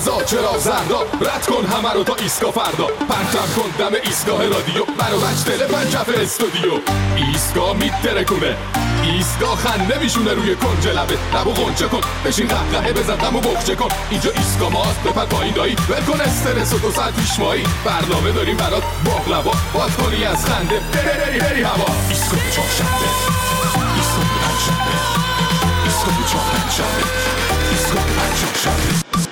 قرمزا چرا زردا رد کن همه رو تا ایسکا فردا. پرتم کن دم ایستگاه رادیو. منو مجدل پنجف استودیو. ایستگاه میترکونه ایستگاه خنده میشونه روی کنج لبه. لبو غنچه کن. بشین قهقهه بزن و بخچه کن. اینجا ایستگاه ماست. بپر پایین دایی. ول کن استرس و دو ساعت پیش مایی. برنامه داریم برات باقلوا. باد کنی از خنده. بری بری بری هوا. ایستگاه چهارشنبه. ایستگاه پنجشنبه ایستگاه چهارشنبه. ایستگاه پنجشنبه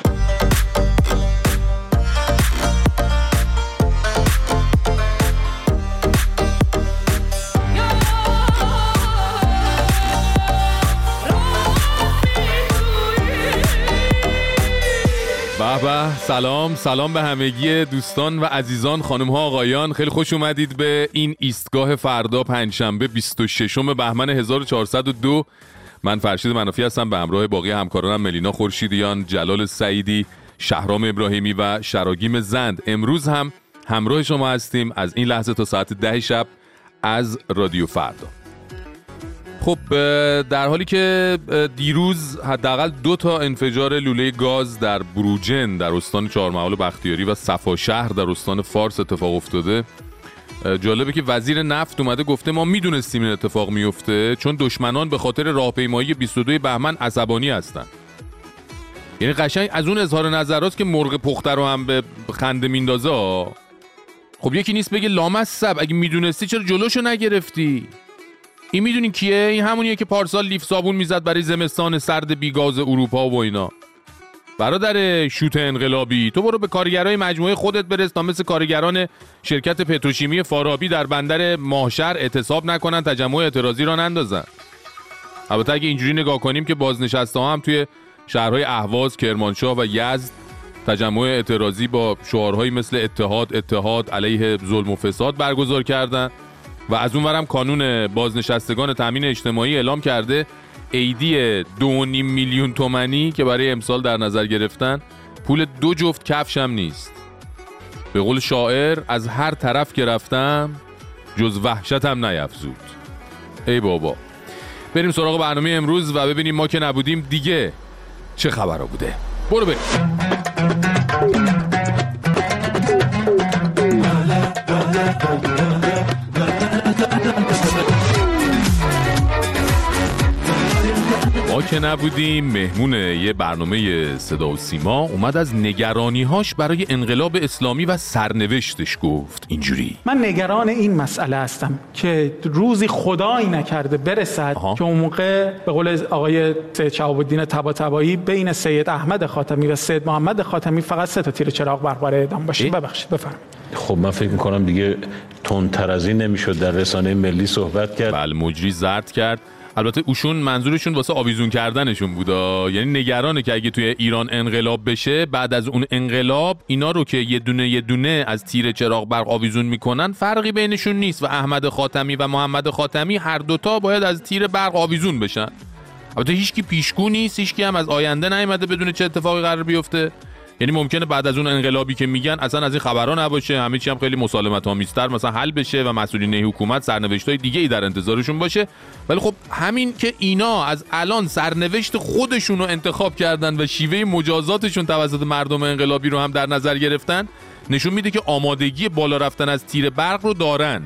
به سلام سلام به همگی دوستان و عزیزان خانم ها آقایان. خیلی خوش اومدید به این ایستگاه فردا پنجشنبه 26 بهمن 1402 من فرشید منافی هستم به همراه باقی همکارانم ملینا خورشیدیان جلال سعیدی شهرام ابراهیمی و شراگیم زند. امروز هم همراه شما هستیم از این لحظه تا ساعت ده شب از رادیو فردا. خب در حالی که دیروز حداقل دو تا انفجار لوله گاز در بروجن در استان چهارمحال بختیاری و صفا شهر در استان فارس اتفاق افتاده. جالبه که وزیر نفت اومده گفته ما می‌دونستیم این اتفاق میفته چون دشمنان به خاطر راهپیمایی 22 بهمن عصبانی هستن یعنی قشنگ از اون اظهار نظرات که مرغ پخته رو هم به خنده میندازه. خب یکی نیست بگه لامصب اگه می‌دونستی چرا جلوشو نگرفتی؟ این می‌دونین کیه؟ این همونیه که پارسال لیف صابون می‌زد برای زمستان سرد بیگاز اروپا و اینا. برادر شوت انقلابی تو برو به کارگرای مجموعه خودت برس تا مثل کارگران شرکت پتروشیمی فارابی در بندر ماهشر اعتصاب نکنن تجمع اعتراضی را نندازن. البته اگه اینجوری نگاه کنیم که بازنشسته هم توی شهرهای اهواز، کرمانشاه و یزد تجمع اعتراضی با شعارهایی مثل اتحاد اتحاد علیه ظلم و فساد برگزار کردند و از اونورم کانون بازنشستگان تامین اجتماعی اعلام کرده ایدی دو میلیون تومنی که برای امسال در نظر گرفتن پول دو جفت کفش هم نیست. به قول شاعر از هر طرف که رفتم جز وحشت هم نیفزود. ای بابا. بریم سراغ برنامه امروز و ببینیم ما که نبودیم دیگه چه خبرها بوده. برو بریم. که نبودیم مهمون یه برنامه صدا و سیما اومد از نگرانیهاش برای انقلاب اسلامی و سرنوشتش گفت. اینجوری. من نگران این مسئله هستم که روزی خدایی نکرده برسد آها. که اون موقع به قول آقای سید شهاب الدین طباطبایی بین سید احمد خاتمی و سید محمد خاتمی فقط سه تا تیر چراغ برق برای اعدام باشه؟ ببخشید بفرمایید. خب من فکر می‌کنم دیگه تندتر از این نمی‌شد در رسانه ملی صحبت کرد. بله مجری زرد کرد. البته اوشون منظورشون واسه آویزون کردنشون بودا یعنی نگرانه که اگه توی ایران انقلاب بشه بعد از اون انقلاب اینا رو که یه دونه یه دونه از تیر چراغ برق آویزون می‌کنن فرقی بینشون نیست و احمد خاتمی و محمد خاتمی هر دوتا باید از تیر برق آویزون بشن. البته هیچکی پیشگو نیست هیچکی هم از آینده نیومده بدون چه اتفاقی قرار بیفته. یعنی ممکنه بعد از اون انقلابی که میگن اصلا از این خبرها نباشه همه چی هم خیلی مسالمت آمیزتر مثلا حل بشه و مسئولین حکومت سرنوشتای دیگه ای در انتظارشون باشه. ولی خب همین که اینا از الان سرنوشت خودشون رو انتخاب کردن و شیوه مجازاتشون توسط مردم انقلابی رو هم در نظر گرفتن نشون میده که آمادگی بالا رفتن از تیر برق رو دارن.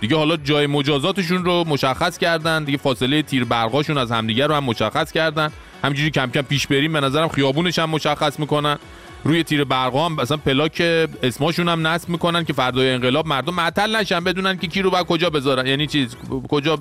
دیگه حالا جای مجازاتشون رو مشخص کردن دیگه فاصله تیر برقاشون از همدیگه رو هم مشخص کردن. همینجوری کم کم پیش بریم به نظرم خیابونش هم مشخص می‌کنن. روی تیر برقا هم مثلا پلاک اسماشون هم نصب می‌کنن که فردای انقلاب مردم معطل نشن بدونن که کی رو باید کجا بذارن. یعنی چیز کجا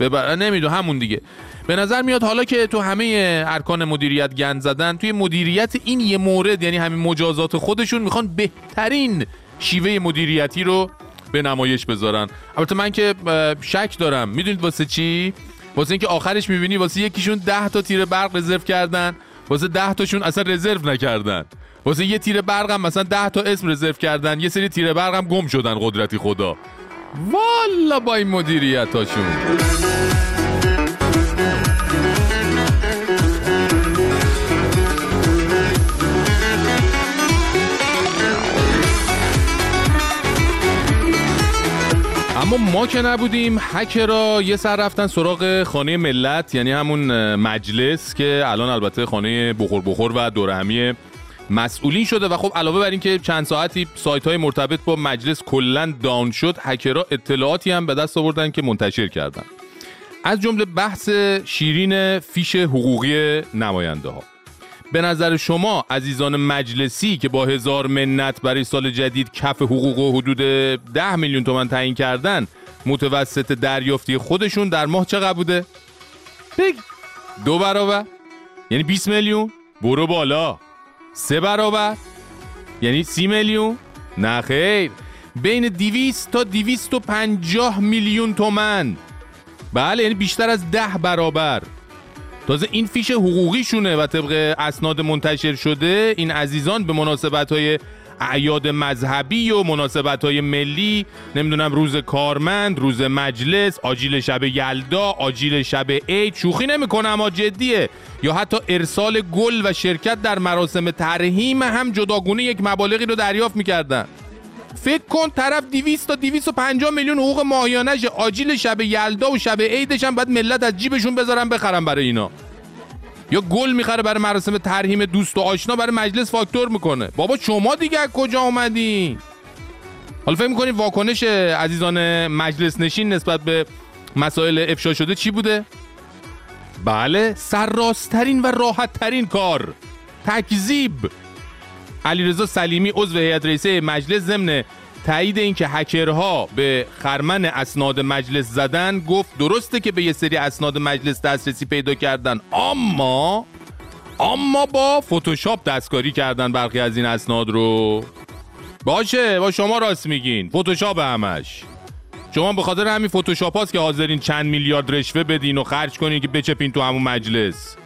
ببرن. نمیدون همون دیگه. به نظر میاد حالا که تو همه ارکان مدیریت گند زدن توی مدیریت این یه مورد یعنی همین مجازات خودشون می‌خوان بهترین شیوه مدیریتی رو به نمایش بذارن. البته من که شک دارم. می‌دونید واسه چی؟ واسه اینکه آخرش می‌بینی واسه یکیشون ده تا تیر برق رزرو کردن. واسه ده تاشون اصلا رزرو نکردن. واسه یه تیر برق هم مثلا ده تا اسم رزرو کردن. یه سری تیر برق هم گم شدن قدرتی خدا. والا با این مدیریت اما ما که نبودیم هکرا یه سر رفتن سراغ خانه ملت یعنی همون مجلس که الان البته خانه بخور بخور و دور همی مسئولین شده. و خب علاوه بر اینکه چند ساعتی سایت های مرتبط با مجلس کلا داون شد هکرها اطلاعاتی هم به دست آوردن که منتشر کردن. از جمله بحث شیرین فیش حقوقی نماینده ها به نظر شما عزیزان مجلسی که با هزار منت برای سال جدید کف حقوق و حدود ده میلیون تومن تعیین کردن متوسط دریافتی خودشون در ماه چقدر بوده؟ بگ دو برابر یعنی 20 میلیون؟ برو بالا. سه برابر یعنی سی میلیون؟ نه خیر. بین 200 تا 250 میلیون تومن. بله یعنی بیشتر از ده برابر. تازه این فیش حقوقیشونه و طبق اسناد منتشر شده. این عزیزان به مناسبت های اعیاد مذهبی و مناسبت های ملی نمی‌دونم روز کارمند روز مجلس آجیل شب یلدا آجیل شب عید شوخی نمی‌کنه اما جدیه. یا حتی ارسال گل و شرکت در مراسم ترهیم هم جداگونه یک مبالغی رو دریافت می‌کردن. فکر کن طرف 200 تا 250 میلیون حقوق ماهیانش آجیل شب یلدا و شب عیدش هم باید ملت از جیبشون بذارن بخرن برای اینا. یا گل می‌خره برای مراسم ترهیم دوست و آشنا برای مجلس فاکتور می‌کنه. بابا شما دیگه از کجا اومدی حالا فکر می‌کنید واکنش عزیزان مجلس نشین نسبت به مسائل افشا شده چی بوده؟ بله سرراستترین و راحتترین کار. تکذیب. علیرضا سلیمی عضو هیئت رئیسه مجلس ضمن تایید اینکه هکرها به خرمن اسناد مجلس زدن گفت درسته که به یه سری اسناد مجلس دسترسی پیدا کردن اما اما با فتوشاپ دستکاری کردن برخی از این اسناد رو. باشه با شما راست میگین. فتوشاپ همش. شما به خاطر همین فتوشاپ هاست که حاضرین چند میلیارد رشوه بدین و خرج کنین که بچپین تو همون مجلس.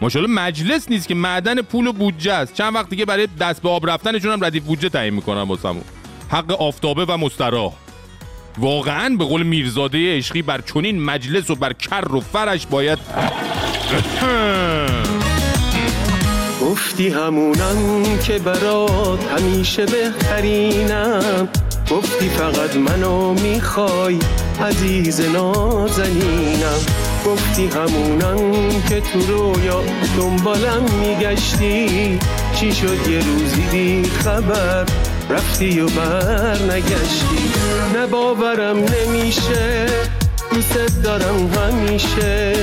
ماشاءالله مجلس نیست که معدن پول و بودجه است. چند وقت دیگه برای دست به آب رفتنشون هم ردیف بودجه تعیین می‌کنن واسمون. حق آفتابه و مستراح. واقعا به قول میرزاده عشقی بر چنین مجلس و بر کر و فرش باید گفتی همونم که برات همیشه بهترینم. گفتی فقط منو می‌خوای عزیز نازنینم. گفتی همونم که تو رویا دنبالم میگشتی. چی شد یه روزی بی خبر؟ رفتی و بر نگشتی. نباورم نمیشه دوست دارم همیشه.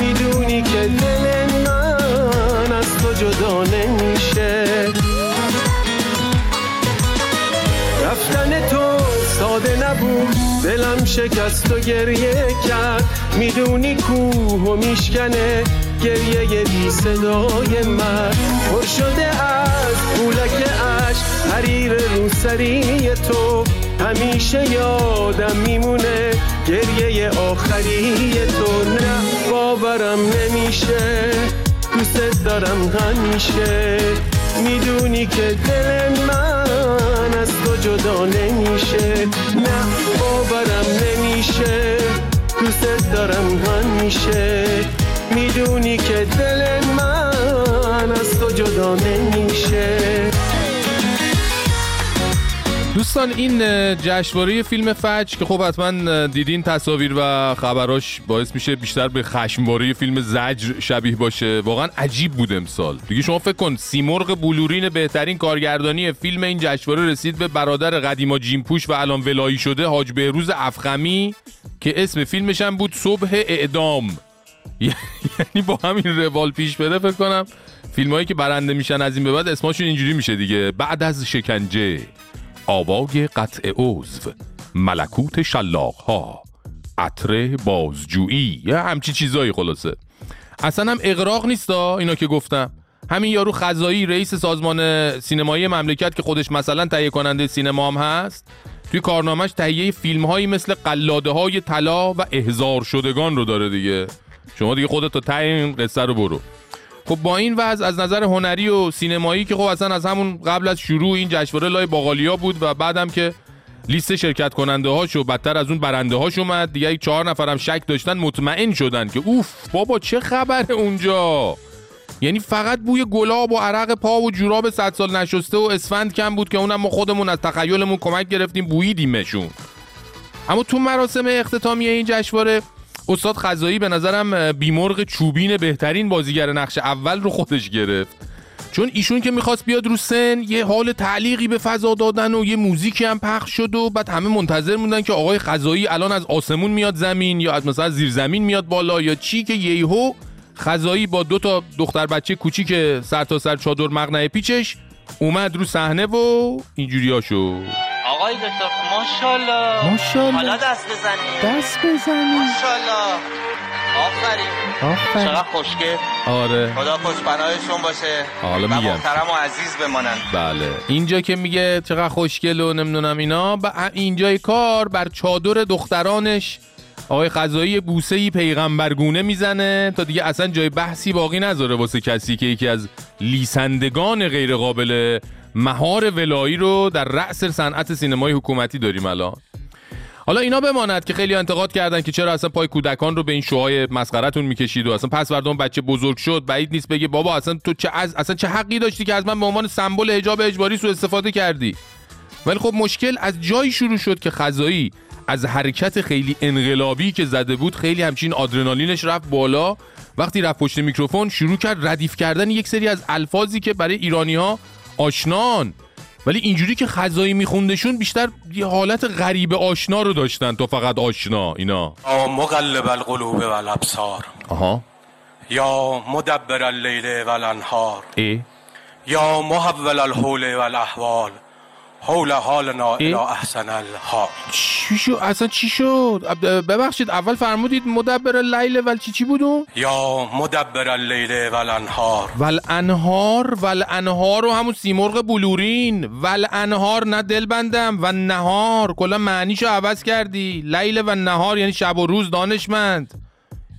می‌دونی که دل من از تو جدا نمیشه. دلم شکست و گریه کرد. می‌دونی کوه و میشکنه گریه بی صدای من پر شده از پولک اش حریر روسری تو. همیشه یادم میمونه گریه آخری تو. نه باورم نمیشه. دوست دارم همیشه می‌دونی که دل من از تو جدا نمیشه. نه باورم نمیشه. دوست دارم همیشه. می‌دونی که دل من از تو جدا نمیشه. دوستان این جشنواره فیلم فج که خب حتما دیدین تصاویر و خبراش باعث میشه بیشتر به خشمواره فیلم زجر شبیه باشه. واقعا عجیب بود امسال. دیگه شما فکر کن سیمرغ بلورین بهترین کارگردانی فیلم این جشنواره رسید به برادر قدیما جیمپوش و الان ولایی شده حاج بهروز افخمی که اسم فیلمش هم بود صبح اعدام. یعنی با همین روال پیش بره فکر کنم. فیلم هایی که برنده میشن از این به بعد اسمشون اینجوری میشه دیگه. بعد از شکنجه. آواگ قطع عضو ملکوت شلاق ها عطر بازجویی یه همچی چیزایی خلاصه. اصلا هم اقراق نیستا اینا که گفتم. همین یارو خزایی رئیس سازمان سینمایی مملکت که خودش مثلا تهیه کننده سینما هم هست توی کارنامهش تهیه فیلم هایی مثل قلاده های طلا و احزار شدگان رو داره دیگه. شما دیگه خودت تا ته این قصه رو برو. خب با این وضع از نظر هنری و سینمایی که خب اصلا از همون قبل از شروع این جشنواره لای باقالیا بود و بعدم که لیست شرکت کننده هاش و بدتر از اون برنده هاش اومد دیگه چهار نفرم شک داشتن مطمئن شدن که اوف بابا چه خبره اونجا؟ یعنی فقط بوی گلاب و عرق پا و جوراب صد سال نشسته و اسفند کم بود که اونم ما خودمون از تخیلمون کمک گرفتیم بوییدیمشون. اما تو مراسم اختتامی این جشنواره استاد خزایی به نظرم بیمرغ چوبین بهترین بازیگر نقش اول رو خودش گرفت. چون ایشون که می‌خواست بیاد رو سن یه حال تعلیقی به فضا دادن و یه موزیکی هم پخش شد و بعد همه منتظر موندن که آقای خزایی الان از آسمون میاد زمین یا از مثلا زیر زمین میاد بالا یا چی که یهو خزایی با دو تا دختر بچه کوچیک سر تا سر چادر مغنه پیچش اومد رو صحنه و اینجوریا شد آقای دکتر ماشاءالله. ماشاءالله. حالا دست بزنید دست بزنی ماشاءالله. آفرین. آفرین. چقدر خوشگل. آره. خدا پشت باشه. حالا و میگم. محترم و عزیز بمانند بله. اینجا که میگه چقدر خوشگل و نمی‌دونم اینا ب... اینجای کار بر چادر دخترانش آقای خزایی بوسه ای پیغمبرگونه می‌زنه تا دیگه اصلا جای بحثی باقی نذاره واسه کسی که یکی از لیسندگان غیر قابل مهار ولایی رو در رأس صنعت سینمای حکومتی داریم الان. حالا اینا بماند که خیلی انتقاد کردن که چرا اصلا پای کودکان رو به این شوهای مسخرتون می‌کشید و اصلا پس فردا اون بچه بزرگ شد بعید نیست بگه بابا اصلا تو چه از اصلا چه حقی داشتی که از من به عنوان سمبل حجاب اجباری سو استفاده کردی؟ ولی خب مشکل از جایی شروع شد که خزایی از حرکت خیلی انقلابی که زده بود خیلی همچین آدرنالینش رفت بالا. وقتی رفت پشت میکروفون شروع کرد ردیف کردن یک سری از الفاظی که برای ایرانی ها آشنان. ولی اینجوری که خزایی میخوندشون بیشتر یه حالت غریب آشنا رو داشتن تا فقط آشنا اینا. مقلب القلوب والابصار آها. یا مدبر اللیل والانهار ای. یا محول الحول والاحوال حول حالنا الى احسن الحال. چی شد اصلا چی شد؟ ببخشید اول فرمودید مدبر لیل ولی چی چی بودون یا مدبر اللیل والانهار. ول انهار ول انهار و همون سیمرغ بلورین. ول انهار نه دل بندم و نهار کلا معنیشو عوض کردی. لیل و نهار یعنی شب و روز دانشمند.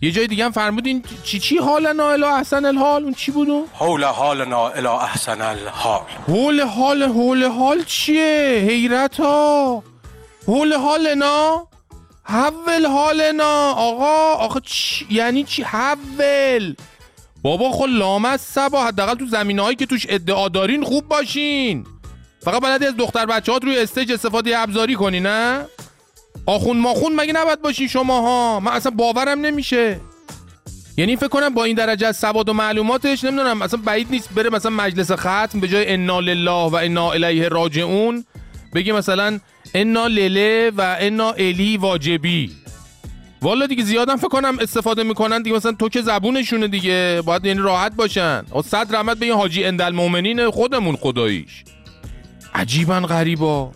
یه جای دیگه هم فرمودین چی چی حالنا الا احسن الحال؟ اون چی بودون حول حالنا الى احسن الحال. حول حال حول حال چیه؟ حیرت ها حول حالنا حول حالنا آقا آقا چی؟ یعنی چی؟ حول. بابا خب لامت سبا حداقل تو زمینه هایی که توش ادعا دارین خوب باشین. فقط بلدی از دختر بچه روی استیج استفاده ابزاری کنی نه؟ آخون ماخون مگه نباید باشین شماها؟ من اصلا باورم نمیشه. یعنی فکر کنم با این درجه از سواد و معلوماتش نمی‌دونم اصلا بعید نیست بره مثلا مجلس ختم به جای انا لله و انا الیه راجعون بگه مثلا انا لله و انا الی واجبی والا دیگه زیادم فکر کنم استفاده می‌کنن دیگه مثلا تو که زبونشونه دیگه باید یعنی راحت باشن. و صد رحمت به این حاجی اندل مومنین خودمون خداییش. عجیبا غریبا.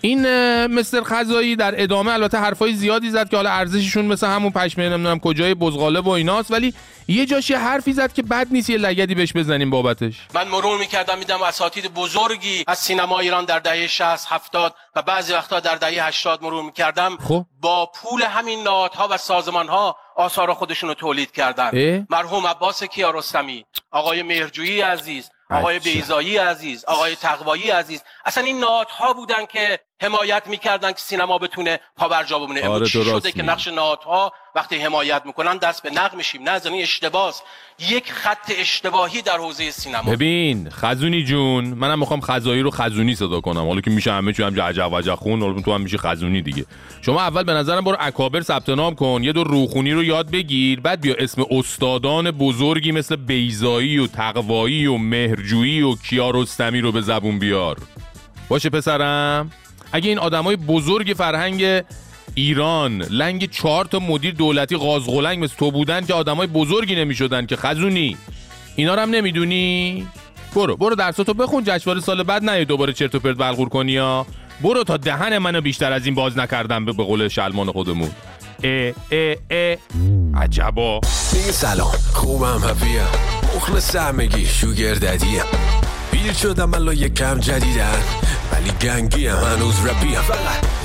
این مستر خزایی در ادامه البته حرفای زیادی زد که حالا ارزششون مثل همون پشمه نمی‌دونم کجای بزغاله و ایناست ولی یه جاش یه حرفی زد که بد نیست یه لگدی بهش بزنیم بابتش من مرور می‌کردم میدم اساتید بزرگی از سینما ایران در دهه 60 70 و بعضی وقتا در دهه 80 مرور می‌کردم خب. با پول همین نهادها و سازمانها آثار خودشون رو تولید کردن؟ مرحوم عباس کیارستمی آقای مهرجویی عزیز آقای. بیزایی عزیز آقای تقوایی عزیز اصلا این نهادها بودن که حمایت می‌کردن که سینما بتونه پابرجا بمونه. آره، چی شده که. نقش نهادها وقتی حمایت می‌کنن دست به نقد میشیم. نه این اشتباس. یک خط اشتباهی در حوزه سینما. ببین خزونی جون منم می‌خوام خزایی رو خزونی صدا کنم. حالا که میشه همه چی هم عجب وجب خون حالا تو هم میشه خزونی دیگه. شما اول به نظرم برو اکابر ثبت نام کن. یه دور روخونی رو یاد بگیر. بعد بیا اسم استادان بزرگی مثل بیزایی و تقوایی و مهرجویی و کیارستمی رو به زبون بیار. باشه پسرم؟ اگه این آدمای بزرگ فرهنگ ایران لنگ چهار تا مدیر دولتی غازغلنگ مثل تو بودن که آدمای بزرگی نمی‌شدن که خزونی. اینا رو هم نمی‌دونی؟ برو برو درساتو بخون جشنواره سال بعد نه دوباره چرت و پرت بلغور کنی یا برو تا دهن منو بیشتر از این باز نکردم به قول شلمان خودمون. اه اه اه. عجبا. سلام. خوبم هفیم مخلص همگی شوگر ددیم پیر شدم الان یه کم جدیدن. ولی گنگی هم هنوز رپی هم.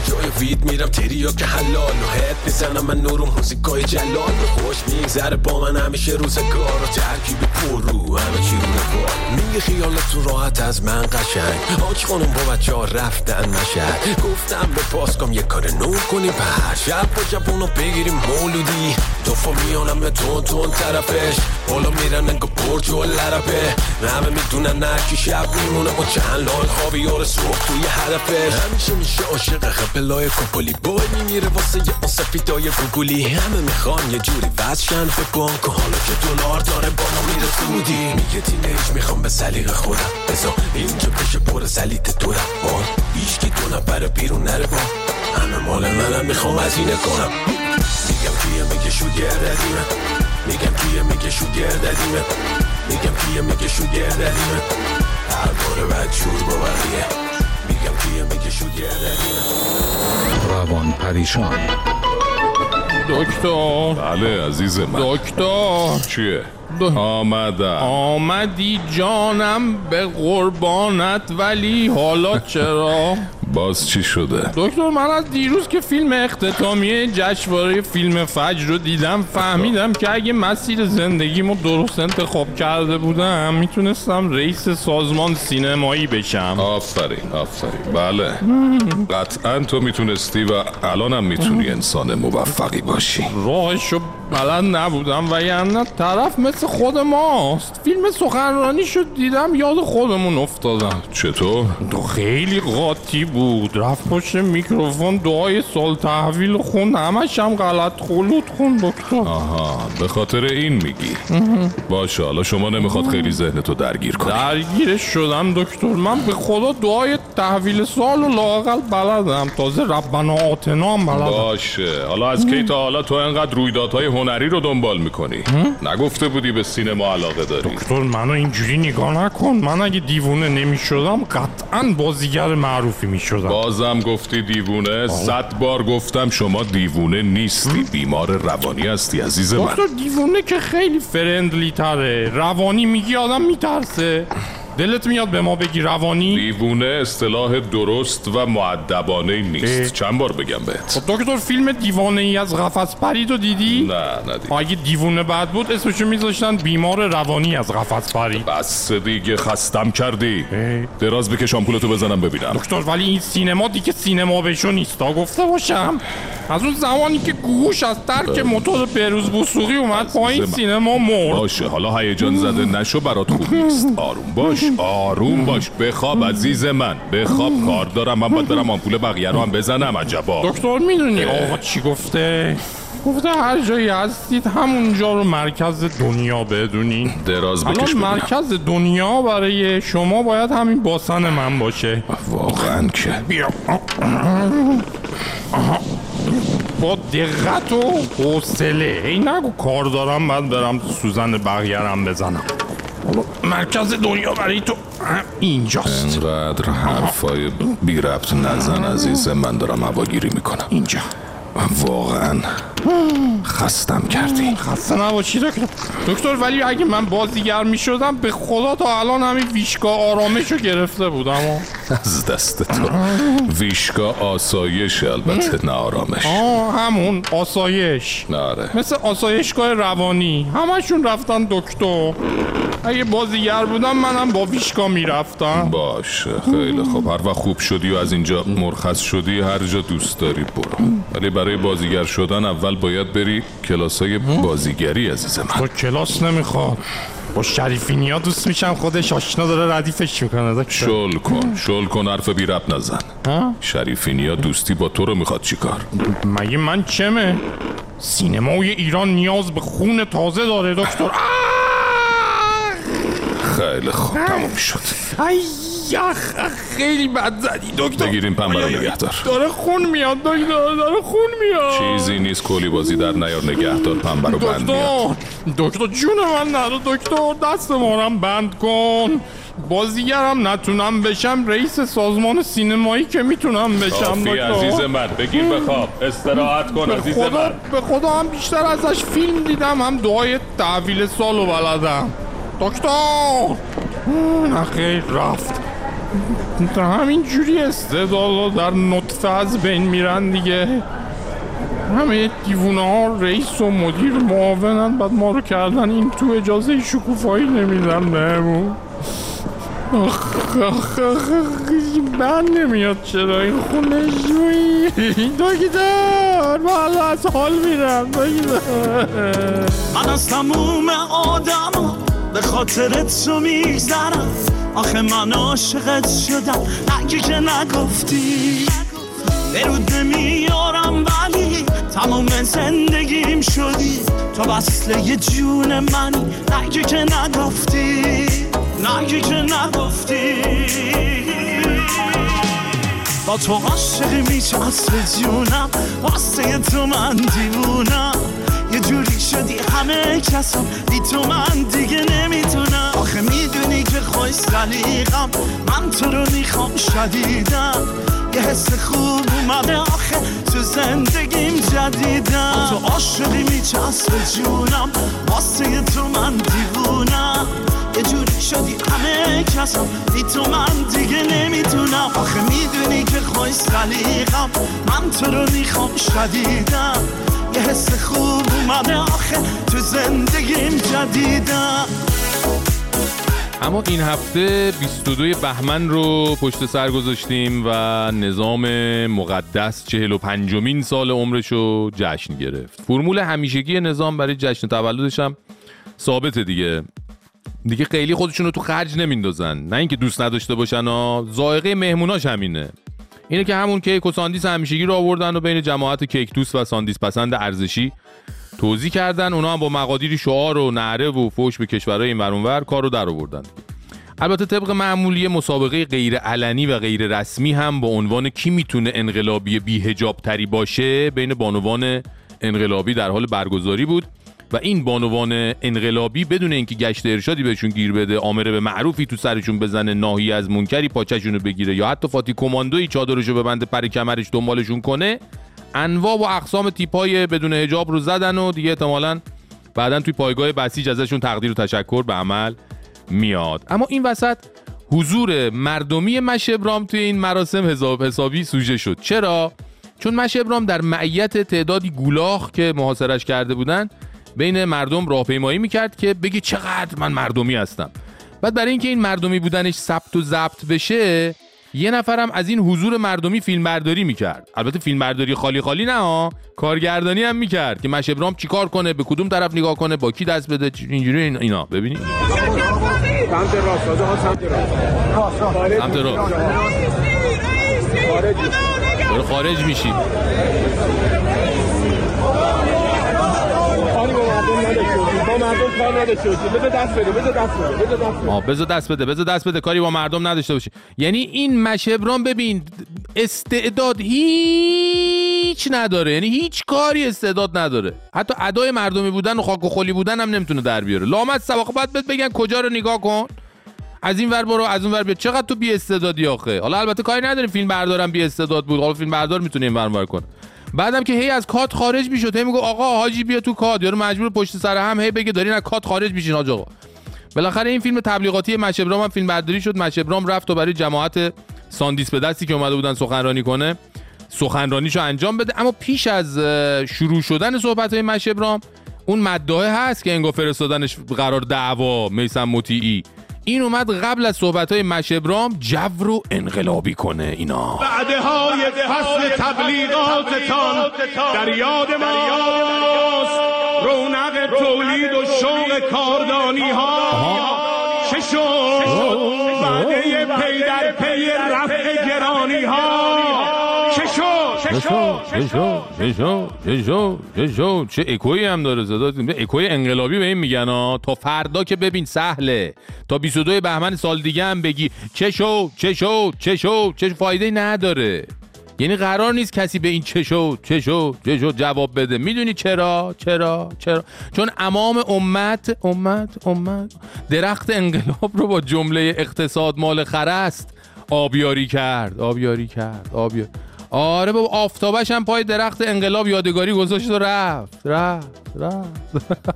جای وید میرم تریا که حلال و هد می‌زنم. من نورو موزیکای جلال رو خوش میگذره. با من همیشه روزگار و ترکیب پر رو همه چی رو نگار میگه خیالتون راحت از من قشنگ. آج خانم با بچه ها رفتن مشهد. گفتم به پاسکام یه کار نو کنیم پر شب با جوانو بگیریم مولودی. تو میانم به تون تون طرفش. بالا میرن انگا برج و لرپه. همه می‌دونن نرکی شب میمونه با چند لای خوابی صبح توی هدفش همیشه میشه عاشق خپلای کپولی بای میمیره واسه یه اون سفیدای گوگولی همه می‌خوان یه جوری وزشن بانک و حالا که دلار داره با ما میره سودی میگه تینیج می‌خوام به سلیق خودم بزا اینجا بشه پر سلیت دورم بار هیچکی دو نفر بیرون نره. با همه مال منم می‌خوام هزینه کنم. میگم کیه میگه شو گرددیمه میگم کیه میگه شو گرددیمه میگم کیه میگه شو گرددیمه هر بار بعد شور با بقیه. روان پریشان. دکتر. بله عزیز من. دکتر. چیه؟ آمدم. آمدی جانم به قربانت ولی حالا چرا؟ باز چی شده؟ دکتر من از دیروز که فیلم اختتامیه جشنواره فیلم فجر رو دیدم فهمیدم که اگه مسیر زندگیمو درست انتخاب کرده بودم می‌تونستم رئیس سازمان سینمایی بشم. آفرین آفرین. بله. قطعا تو می‌تونستی و الانم می‌تونی انسان موفقی باشی. راهشو بلد نبودم و یعنی طرف مثل خود ماست. فیلم سخنرانی شد دیدم یاد خودمون افتادم. چطور؟ تو خیلی قاطی بود. رفت پشت میکروفون دعای سال تحویل خون همش هم غلط. خلوت خون دکتر. آها به خاطر این میگی. باشه حالا شما نمی‌خواد خیلی ذهنتو درگیر کنی. درگیرش شدم دکتر. من به خدا دعای تحویل سال و لاقل بلدم. تازه ربنا آتنا هم بلدم. باشه. حالا از کی تا حالا تو انقدر رویدادهای هنری رو دنبال می‌کنی. نگفته بودی به سینما علاقه داری. دکتر منو اینجوری نگاه نکن. من اگه دیوونه نمی‌شدم قطعا بازیگر معروفی می‌شدم. بازم گفتی دیوونه. صد بار گفتم شما دیوونه نیستی. بیمار روانی هستی عزیز من. دکتر دیوونه که خیلی فرندلی تره. روانی میگی آدم میترسه. دلت میاد به ما بگی روانی؟ دیوونه اصطلاح درست و معدبانه نیست. چند بار بگم بهت؟ خب دکتر فیلم دیوانه ای از قفس پری تو دیدی؟ نه ندید اگه دیوونه بد بود اسمشو میذاشتن بیمار روانی از قفس پری بس دیگه خستم کردی. دراز بکش آمپولتو بزنم ببینم. دکتر ولی این سینما دیگه سینما بشو نیستا گفته باشم از اون زمانی که گوش از ترک موتور بروز بوسوقی اومد پایین. سینما مرد. باشه حالا هیجان زده نشو برات خوب نیست. آروم باش. آروم باش بخواب عزیز من بخواب کار دارم من باید برم آمپول بقیه رو هم بزنم عجبا. دکتر می‌دونی آقا چی گفته؟ گفته هر جایی هستید همونجا رو مرکز دنیا بدونین. دراز بکش الان مرکز دنیا برای شما باید همین باسن من باشه. واقعا که. بیا. با دقت و حوصله. هی نگو کار دارم بعد برم سوزن هم بزنم. مرکز دنیا برای تو هم اینجاست. انقدر حرفای بی ربط نزن عزیز من دارم هواگیری می‌کنم. اینجا. واقعا خستم کردی. خسته نباشی دکتر. دکتر ولی اگه من بازیگر می شدم به خدا تا الان همین ویشگاه آرامش رو گرفته بودم. از دست تو. ویشگاه آسایش البته نه آرامش. آه همون آسایش. ناره مثل آسایشگاه روانی. همشون رفتن دکتر. اگه بازیگر بودم منم با ویشگاه می‌رفتم. باشه خیلی خوب. هر وقت خوب شدی و از اینجا مرخص شدی هر جا دوست داری برو. ولی برای بازیگر شدن اول باید بری کلاسای بازیگری عزیز من. با کلاس نمی‌خواد با شریفینیا دوست میشم خودش آشنا داره ردیفش می‌کنه دکتر شل کن شل کن حرف بی رب نزن. ها؟ شریفینیا دوستی با تو رو می‌خواد چیکار مگه من چمه؟ سینمای ایران نیاز به خون تازه داره دکتر! خیلی خوب تموم شد. ای! یخ خیلی بد زدی دکتر. بگیریم پنبه رو نگه دار داره خون میاد دکتر داره خون میاد. چیزی نیست کلی بازی در نیار نگهدار پنبه رو بند میاد. دکتر جون من نرو دکتر دست مارم بند کن. بازیگرم نتونم بشم رئیس سازمان سینمایی که می‌تونم بشم کافی عزیز من بگیر بخواب. استراحت کن عزیز خدا من. به خدا هم بیشتر ازش فیلم دیدم هم دعای تحویل سالو بلدم. دکتر! نه خیر رفت. همین جوری استعدادا در نطفه از بین میرن دیگه. همه دیوونه ها رئیس و مدیر معاونن بعد ما رو کردن این تو اجازه شکوفایی نمیدن بهمون. بند نمیاد چرا؟ این خونه جویی. دکتر من از حال میرم من از تموم آدم به خاطرت تو میگذرم. آخه من عاشقت شدم. اگه که نگفتی. برود نمیارم ولی تمام زندگیم شدی. تو وصله جون منی. نگه که نگفتی. نگه که نگفتی. با تو عاشقی میچسب جونم. واسه تو من دیوونم. یه جوری شدی همه کسم بی تو من دیگه نمی‌تونم آخه می‌دونی که خوش سلیقم. من تو رو می‌خوام شدیدم. یه حس خوب اومده آخه تو زندگیم جدیدم. تو عاشقی میچسب جونم. واسه تو من دیوونم. یه جوری شدی همه کسم بی تو من دیگه نمی‌تونم آخه می‌دونی که خوش سلیقم. من تو رو می‌خوام شدیدم. یه حس خوب اومده آخه تو زندگیم جدیدم اما این هفته 22 بهمن رو پشت سر گذاشتیم و نظام مقدس 45 مین سال عمرش رو جشن گرفت. فرمول همیشگی نظام برای جشن تولدش هم ثابته دیگه. دیگه خیلی خودشون رو تو خرج نمیندازن. نه اینکه دوست نداشته باشن ها ذائقه مهموناش همینه. اینه که همون کیک و ساندیس همیشگی رو آوردن و بین جماعت کیک دوست و ساندیس پسند ارزشی توزیع کردن. اونا هم با مقادیری شعار و نعره و فوش به کشورهای این ور کار رو در آوردن. البته طبق معمولی مسابقه غیر علنی و غیر رسمی هم با عنوان کی می‌تونه انقلابی بیهجاب تری باشه بین بانوان انقلابی در حال برگزاری بود. و این بانوان انقلابی بدون اینکه گشت ارشادی بهشون گیر بده آمره به معروفی تو سرشون بزنه ناهی از منکری پاچشونو بگیره یا حتی فاتی کماندوی چادرشو ببنده پر کمرش دنبالشون کنه انواع و اقسام تیپای بدون حجاب رو زدن و دیگه احتمالاً بعدا توی پایگاه بسیج ازشون تقدیر و تشکر به عمل میاد. اما این وسط حضور مردمی مشبرام توی این مراسم حساب حسابی سوژه شد. چرا؟ چون مشبرام در معیت تعدادی گولاخ که محاصرش کرده بودن بین مردم راهپیمایی می‌کرد که بگی چقدر من مردمی هستم. بعد برای اینکه این مردمی بودنش ثبت و ضبط بشه یه نفرم از این حضور مردمی فیلمبرداری می‌کرد. البته فیلمبرداری خالی خالی نه ها کارگردانی هم می‌کرد که مشبرام چیکار کنه به کدوم طرف نگاه کنه با کی دست بده اینجوری اینا. ببینید سمت راست سمت راست. سمت راست. خارج میشی. بذار دست بده بذار دست بده کاری با مردم نداشته باشی. یعنی این مشبران ببین استعداد هیچ نداره. یعنی هیچ کاری استعداد نداره. حتی ادای مردمی بودن و خاک و خلی بودن هم نمی‌تونه در بیاره. لامت سواخ باید بهت بگن کجا رو نگاه کن. از این ور برو از اون ور بیا. چقدر تو بی استعدادی آخه؟ حالا البته کاری نداریم. فیلم بردارم بی استعداد بود. حالا فیلم بردار می‌تونه این ور کنه بعدم که هی از کات خارج می‌شد هی میگو آقا حاجی بیا تو کات. یارو مجبور پشت سر هم هی بگه دارین از کات خارج میشین آقا بالاخره این فیلم تبلیغاتی مشبرام هم فیلم برداری شد. مشبرام رفت و برای جماعت ساندیس به دستی که اومده بودن سخنرانی کنه سخنرانیشو انجام بده. اما پیش از شروع شدن صحبت های مشبرام اون مدعای هست که انگار فرستادنش قرار دعوا میسم مطیعی. این اومد قبل از صحبت های مشبرام جو رو انقلابی کنه اینا. بعدهای فصل تبلیغاتتان در یاد ماست. رونق تولید و شوق کاردانی ها چه شد؟ بعده پی در پی رفع گرانی ها چه اکوی هم داره صدا؟ اکوی انقلابی به این میگن ها تا فردا که ببین سهله. تا 22 بهمن سال دیگه هم بگی چه شو چه شو چه شو چه فایده نداره. یعنی قرار نیست کسی به این چه شو چه شو چه شو جواب بده. می‌دونی چرا؟ چرا؟ چرا؟ چون امام امت امت امت درخت انقلاب رو با جمله اقتصاد مال خرست آبیاری کرد آبیاری کرد آبیاری آره بابا آفتابش هم پای درخت انقلاب یادگاری گذاشت و رفت رفت رفت.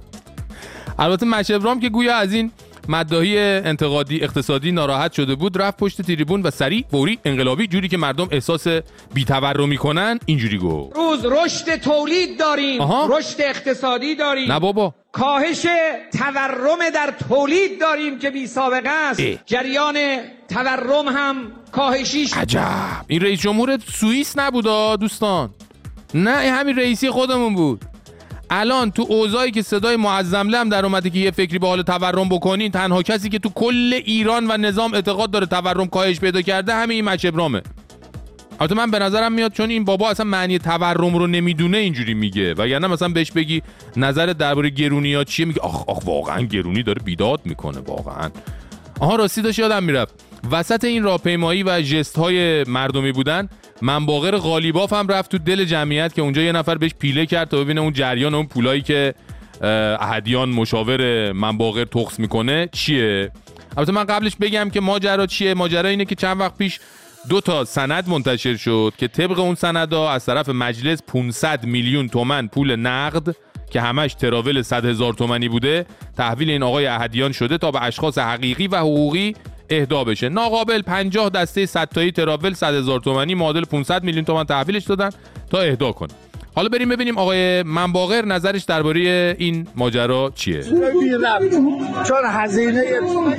البته مشبرام که گویا از این مداهی انتقادی اقتصادی ناراحت شده بود رفت پشت تریبون و سریع فوری انقلابی جوری که مردم احساس بی‌تورمی کنن اینجوری گفت. روز رشد تولید داریم. رشد اقتصادی داریم. نه بابا. کاهش تورم در تولید داریم که بی سابقه است. اه. جریان تورم هم کاهشیش عجب. این رئیس جمهور سوئیس نبودا دوستان. نه همین رئیسی خودمون بود. الان تو اوضاعی که صدای معظم لم در اومده که یه فکری به حال تورم بکنین تنها کسی که تو کل ایران و نظام اعتقاد داره تورم کاهش پیدا کرده همین این مچبرامه البته من به نظرم میاد چون این بابا اصلا معنی تورم رو نمی‌دونه اینجوری میگه. و یعنی مثلا بهش بگی نظر درباره گرونی ها چیه میگه آخ آخ واقعا گرونی داره بیداد می‌کنه واقعا. آها راستی داشت یادم می‌رفت. وسط این راهپیمایی و ژست های مردمی بودن منباغر غالیباف هم رفت تو دل جمعیت که اونجا یه نفر بهش پیله کرد تا ببینه اون جریان اون پولایی که اه، احدیان مشاور منباغر تخص می‌کنه چیه؟ البته من قبلش بگم که ماجرا چیه؟ ماجرا اینه که چند وقت پیش دو تا سند منتشر شد که طبق اون سندها از طرف مجلس 500 میلیون تومن پول نقد که همش تراول 100 هزار تومنی بوده تحویل این آقای احدیان شده تا به اشخاص حقیقی و حقوقی اهدا بشه. ناقابل 50 دسته 100 تایی تراول 100 هزار تومنی معادل 500 میلیون تومن تحویلش دادن تا اهدا کنه. حالا بریم ببینیم آقای منباغر نظرش درباره این ماجرا چیه. چون هزینه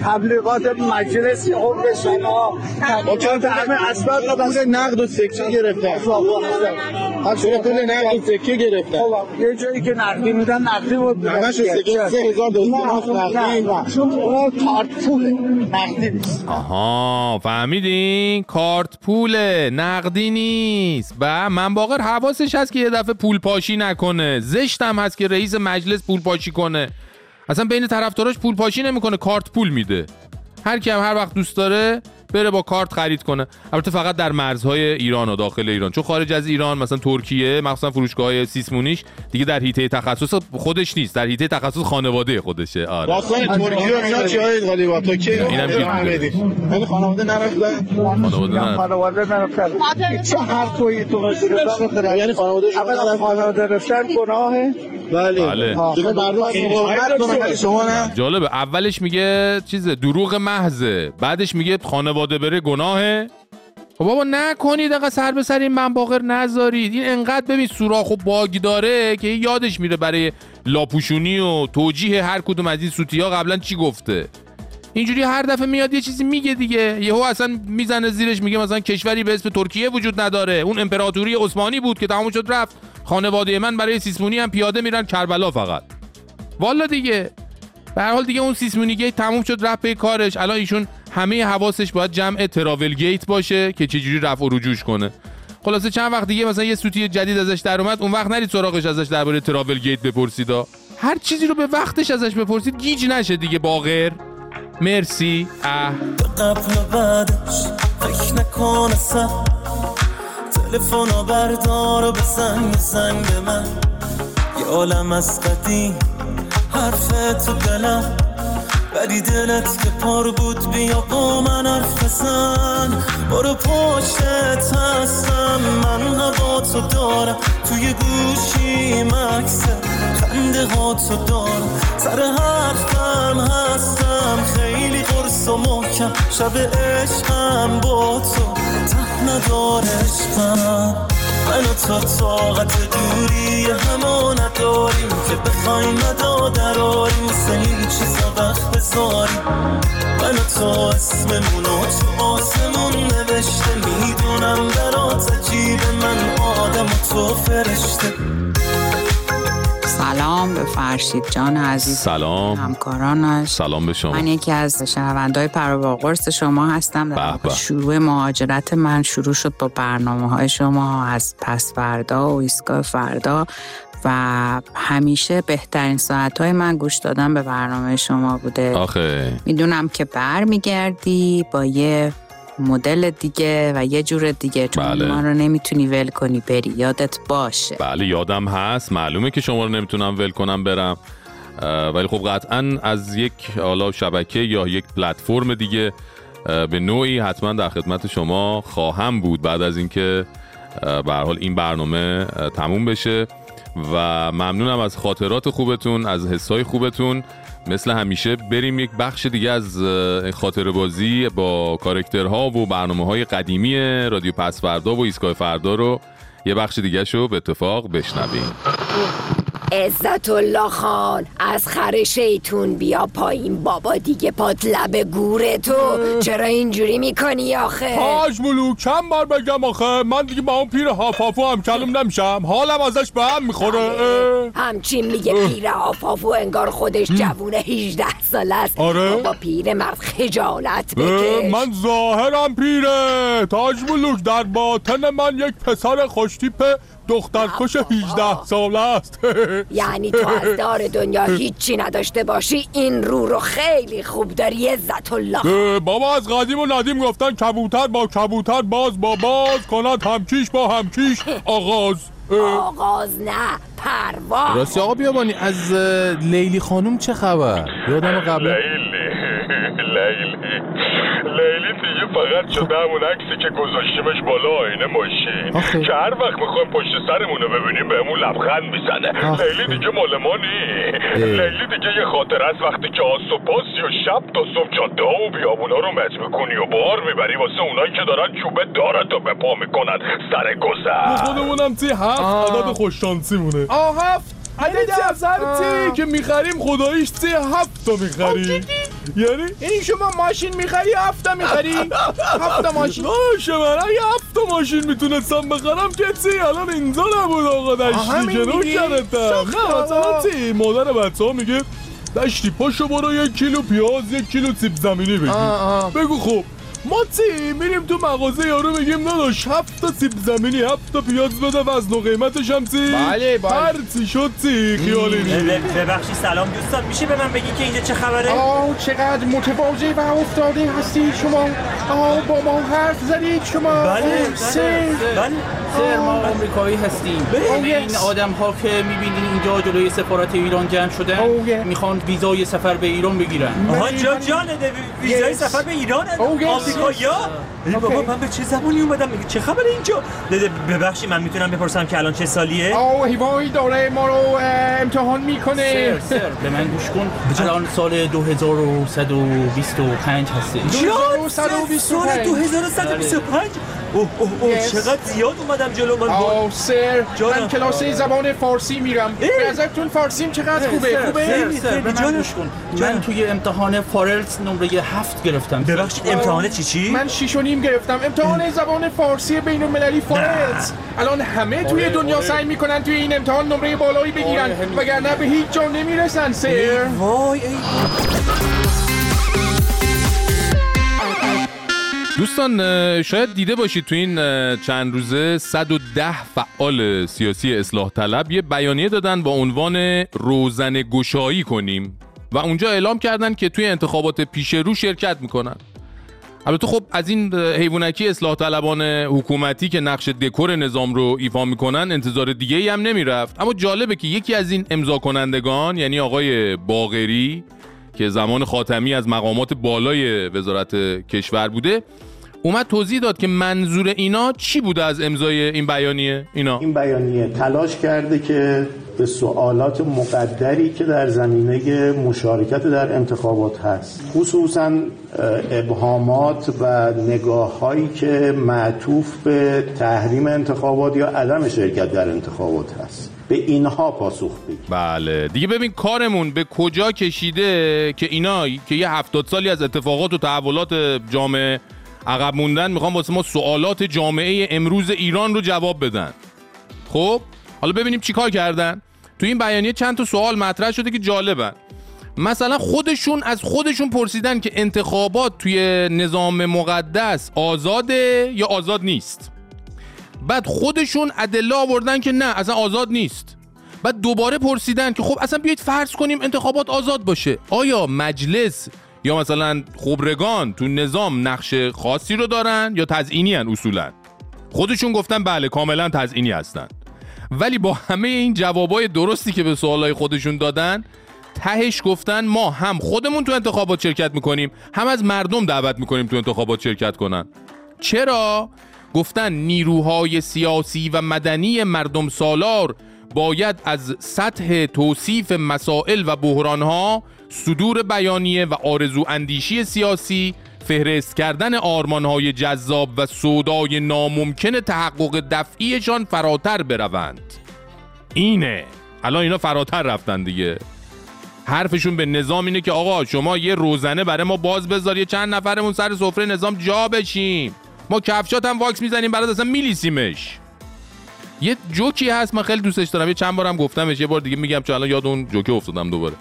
تبلیغات مجلس حقوق شما با چند همه اسباب قبل نقد و سکه گرفتن. چرا پول نقد و سکه گرفتن. یه جایی که نقدی میدن نقدی بود همش سکه 3000 دلار نقدی. چون اونا کارت پول نقدی نیست. آها فهمیدین؟ کارت پوله نقدی نیست. و منباغر حواسش هست که دفعه پول پاشی نکنه زشتم هست که رئیس مجلس پول پاشی کنه. اصلا بین طرفداراش پول پاشی نمی‌کنه کارت پول میده. هر کی هر وقت دوست داره بره با کارت خرید کنه. البته فقط در مرزهای ایران و داخل ایران. چون خارج از ایران مثلا ترکیه مخصوصا فروشگاه های سیسمونیش دیگه در حیطه تخصص خودش نیست. در حیطه تخصص خانواده خودشه. آره. ترکیه اینا چی های غالیبا تو کی؟ اینم خانواده نرفتن خانواده نرفتن. چه حرفی تو یعنی خانواده شما خانواده رفتن گناهه. بله. بله. کنن شما نه؟ جالبه. اولش میگه چیز دروغ محضه. بعدش میگه خانواده بره گناهه؟ خب بابا نکنید دقیقه سر به سر این منباغر نذارید. این انقدر ببین سوراخ و باگ داره که یادش میره برای لاپوشونی و توجیه هر کدوم از این سوتی ها قبلا چی گفته. اینجوری هر دفعه میاد یه چیزی میگه دیگه. یهو اصلا می‌زنه زیرش میگه مثلا کشوری به اسم ترکیه وجود نداره. اون امپراتوری عثمانی بود که تموم شد رفت. خانواده من برای سیسمونی هم پیاده میرن کربلا فقط. والا دیگه. به هر حال دیگه اون سیسمونی gate تموم شد رفت به کارش. الان ایشون همه حواسش باید جمع تراول gate باشه که چجوری رفع و رجوعش کنه. خلاصه چند وقت دیگه مثلا یه سوتی جدید ازش در اومد اون وقت نرید سراغش ازش درباره تراول gate بپرسیدا هر چیزی رو به وقتش ازش بپرسید گیج نشه دیگه باقر. مرسی. اه. قبل و بعدش فکر نکن تلفن بردار و بزن یه زنگ به من. یه عالم از قدیم. حرف تو دلم ولی دلت که پر بود بیا با من حرف بزن. برو پشتت هستم من هوا تو دارم. توی گوشی مکسه خنده ها تو دارم. سر حرفم هستم خیلی قرص و محکم. شب عشقم با تو ته نداره عشقم. من و تو طاقت دوری همو نداریم که بخوایم مدا دراریم مثل این چیزا وقت بذاریم. من و تو اسممون و تو آسمون نوشته. می‌دونم برات عجیبه. من آدم و تو فرشته. سلام به فرشید جان عزیز سلام. همکارانش سلام به شما. من یکی از شنوندهای پرو قرص شما هستم. در واقع به. شروع مهاجرت من شروع شد با برنامه های شما از پس فردا و ایستگاه فردا و همیشه بهترین ساعت های من گوش دادن به برنامه شما بوده. آخه. می‌دونم که برمیگردی با یه مدل دیگه و یه جور دیگه چون بله. ما رو نمی‌تونی ول کنی بری یادت باشه. بله یادم هست. معلومه که شما رو نمی‌تونم ول کنم برم. ولی خب قطعا از یک حالا شبکه یا یک پلتفرم دیگه به نوعی حتما در خدمت شما خواهم بود. بعد از اینکه به حال این برنامه تموم بشه. و ممنونم از خاطرات خوبتون از حسای خوبتون. مثل همیشه بریم یک بخش دیگه از خاطر بازی با کارکترها و برنامه های قدیمی رادیو پس فردا و ایستگاه فردا رو یه بخش دیگه شو به اتفاق بشنویم. عزت الله خان از خر شیطون بیا پایین بابا دیگه پات لب گوره تو. چرا اینجوری می‌کنی آخه؟ حاج ملوک چند بار بگم آخه؟ من دیگه با اون پیر هافافو هم کلم نمیشم. حالم ازش به هم می‌خوره. همچین میگه پیر آفافو انگار خودش جوون 18 ساله است. آره؟ بابا پیر مرد خجالت بکش. من ظاهرم پیره. تاج ملوک در باطن من یک پسر خوشتیپ دخترکش 18 ساله است. یعنی تو از دار دنیا هیچی نداشته باشی این رو رو خیلی خوب داری عزت الله بابا از قدیم و ندیم گفتن کبوتر با کبوتر باز با باز کند همکیش با همکیش. آغاز. آغاز نه پرواز راستی آقا بیابانی از لیلی خانوم چه خبر؟ یادم قبل لیلی لیلی. لیلی دیگه فقط شده همون عکسی که گذاشتیمش بالا آینه ماشین. آخه. که هر وقت می‌خوایم پشت سرمونو ببینیم بهمون لبخند می‌زنه. آخه. لیلی دیگه مال ما. لیلی دیگه یه خاطر است وقتی که آس و پاسی و شب تا صبح جاده ها و بیابونا رو مچ می‌کنی و بار می‌بری واسه اونایی که دارن چوبه دارتو به پا می‌کنن. سر گذر. خودمونم تی هفت عدد خوششانسی مونه آه هفت. عدد تی که می‌خریم خداییش تی هفت تا می‌خریم. یعنی یعنی شما ماشین می‌خری هفته می‌خری؟ هفته ماشین. باشه من اگه هفت تا ماشین می‌تونستم بخرم که تی الان اینجا نبود آقا دشتی که نو؟ کردتم نه مثلا آقا. تی مادر بچه ها میگه دشتی پاشو برو یک کیلو پیاز یک کیلو سیب زمینی آه. بگو خب. ما تی میریم تو مغازه یارو میگیم داداش هفت تا سیب زمینی هفت تا پیاز بده وزن و قیمتش هم تی بله، بله. هر چی شد تی خیالی نیست ببخشید سلام دوستان. میشه به من بگی که اینجا چه خبره؟ آه چقدر متواضع و افتاده هستی شما. آه با ما حرف زدید شما. بله، بله، سر. بله. سر ما آمریکایی هستیم. Oh, این. آدم ها که می‌بینین اینجا جلوی سفارت ایران جمع شدن yeah. می‌خوان ویزای سفر به ایران بگیرن. آها جا جانه ویزای. سفر به ایران 这个呀。بابا Okay. من به چه زبانی اومدم؟ میگه چه خبره اینجا؟ ببخشید من می‌تونم بپرسم که الان چه سالیه؟ آه هیوایی داره ما رو امتحان می‌کنه. سر سر به من گوش کن. الان سال 2125 هستی جان سال 2125. 2125 اوه اوه اوه. چقدر زیاد اومدم جلو من. با آه سر جانم. من کلاس زبان فارسی میرم. به نظرتون فارسیم چقدر خوبه؟ خوبه؟ سر سر به من. گوش کن. من توی امتحان فارلز نمره هفت گرفتم. ببخشید امتحان چی چی؟ من شیش و نیم گرفتم. امتحان زبان فارسی بین المللی فارلز الان همه توی دنیا سعی می‌کنن توی این امتحان نمره بالایی بگیرن. وگرنه به هیچ جا نمی‌رسن سر. وای ای دوستان شاید دیده باشید تو این چند روزه 110 فعال سیاسی اصلاح طلب یه بیانیه دادن با عنوان روزن گشایی کنیم. و اونجا اعلام کردن که توی انتخابات پیش رو شرکت می‌کنن. البته خب از این حیوانکی اصلاح طلبان حکومتی که نقش دکور نظام رو ایفا می‌کنن انتظار دیگه ای هم نمی‌رفت. اما جالبه که یکی از این امضا کنندگان یعنی آقای باغری که زمان خاتمی از مقامات بالای وزارت کشور بوده اومد توضیح داد که منظور اینا چی بوده از امضای این بیانیه اینا؟ این بیانیه تلاش کرده که به سوالات مقدری که در زمینه مشارکت در انتخابات هست خصوصا ابهامات و نگاه هایی که معطوف به تحریم انتخابات یا عدم شرکت در انتخابات هست. به اینها پاسخ بگیر بله. دیگه ببین کارمون به کجا کشیده که اینا که یه هفتاد سالی از اتفاقات و تحولات جامعه عقب موندن می‌خوام واسه ما سوالات جامعه امروز ایران رو جواب بدن. خب؟ حالا ببینیم چیکار کردن. تو این بیانیه چند تا سوال مطرح شده که جالبن. مثلا خودشون از خودشون پرسیدن که انتخابات توی نظام مقدس آزاده یا آزاد نیست. بعد خودشون ادله آوردن که نه اصلا آزاد نیست. بعد دوباره پرسیدن که خب اصلا بیایید فرض کنیم انتخابات آزاد باشه. آیا مجلس یا مثلا خبرگان تو نظام نقش خاصی رو دارن یا تزئینی هن اصولا؟ خودشون گفتن بله کاملا تزئینی هستن. ولی با همه این جوابای درستی که به سوالای خودشون دادن تهش گفتن ما هم خودمون تو انتخابات شرکت می‌کنیم هم از مردم دعوت می‌کنیم تو انتخابات شرکت کنن. چرا؟ گفتن نیروهای سیاسی و مدنی مردم سالار باید از سطح توصیف مسائل و بحرانها صدور بیانیه و آرزو اندیشی سیاسی فهرست کردن آرمانهای جذاب و سودای ناممکن تحقق دفعیشان فراتر بروند. اینه. الان اینا فراتر رفتن دیگه. حرفشون به نظام اینه که آقا شما یه روزنه برای ما باز بذار یه چند نفرمون سر سفره نظام جا بشیم ما کفشات هم واکس می‌زنیم برات اصلا میلیسیمش. یه جوکی هست من خیلی دوستش دارم. یه چند بارم گفتمش یه بار دیگه میگم چون الان یاد اون جوکی افتادم دوباره.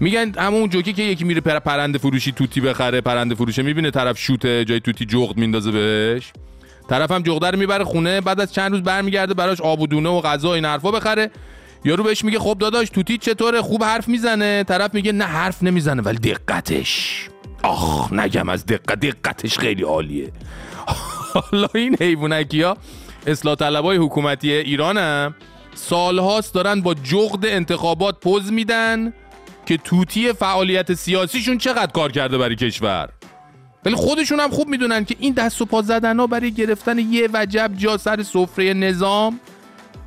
میگن همون جوکی که یکی میره پر پرنده فروشی توتی بخره پرنده فروشه می‌بینه طرف شوته جای توتی جغد میندازه بهش. طرف هم جغده رو می‌بره خونه بعد از چند روز برمیگرده براش آب و دونه و غذا این حرفا بخره. یارو بهش میگه خب داداش توتی چطوره؟ خوب حرف می‌زنه. طرف میگه نه حرف نمی‌زنه ولی دقتش. آخ نگم از دقت. دقتش خیلی عالیه. حالا این حیوانکی ها اصلاح طلبای حکومتی ایران هم سالهاست دارن با جغد انتخابات پوز میدن. که توتی فعالیت سیاسیشون چقدر کار کرده برای کشور. ولی خودشون هم خوب می‌دونن که این دست و پا زدن ها برای گرفتن یه وجب جا سر سفره نظام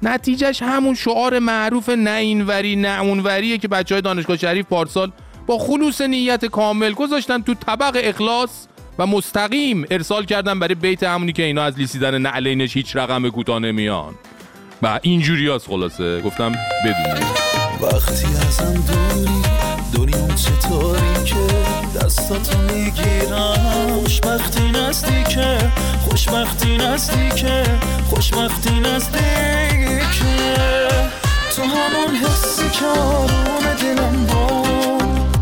نتیجهش همون شعار معروف نه اینوری نه اونوریه که بچه های دانشگاه شریف پارسال با خلوص نیت کامل گذاشتن تو طبق اخلاص و مستقیم ارسال کردن برای بیت همونی که اینا از لیسیدن نعلینش هیچ رقم کوتاه نمیان. و اینجوری هست خلاصه. گفتم بدونی وقتی ازم دوری دنیا چطوری که؟ دستاتو می‌گیرم. خوشبختی نزدیکه خوشبختی نزدیکه خوشبختی نزدیکه. تو همون حسی که آروم دلم بود.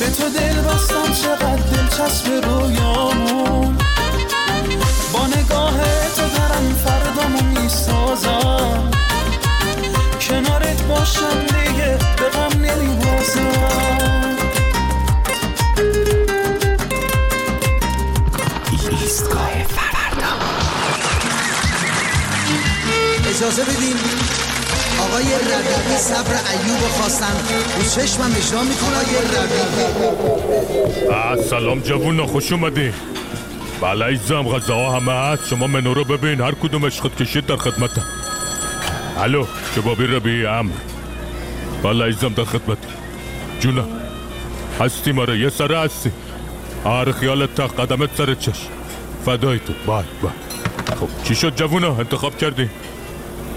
به تو دل بستم چقدر دلچسب رویامون. با نگاه باشم دیگه به غم نمیبازم. ایستگاه فردا. اجازه بدین آقای ربیعی صبر ایوب خواستن رو چشمم اجرا می‌کنه آقای ربیعی سلام جوون خوش اومدی. بله ایزم غذاها همه هست. شما منو رو ببین. هر کدوم عشقت کشید در خدمتم. الو شبابی ربی امر بله ایزم در خدمت. جونا هستی ماره یه سره هستی. آره خیالت تا قدمت سر چش فدای تو. بای بای. خب چی شد جوونا؟ انتخاب کردی؟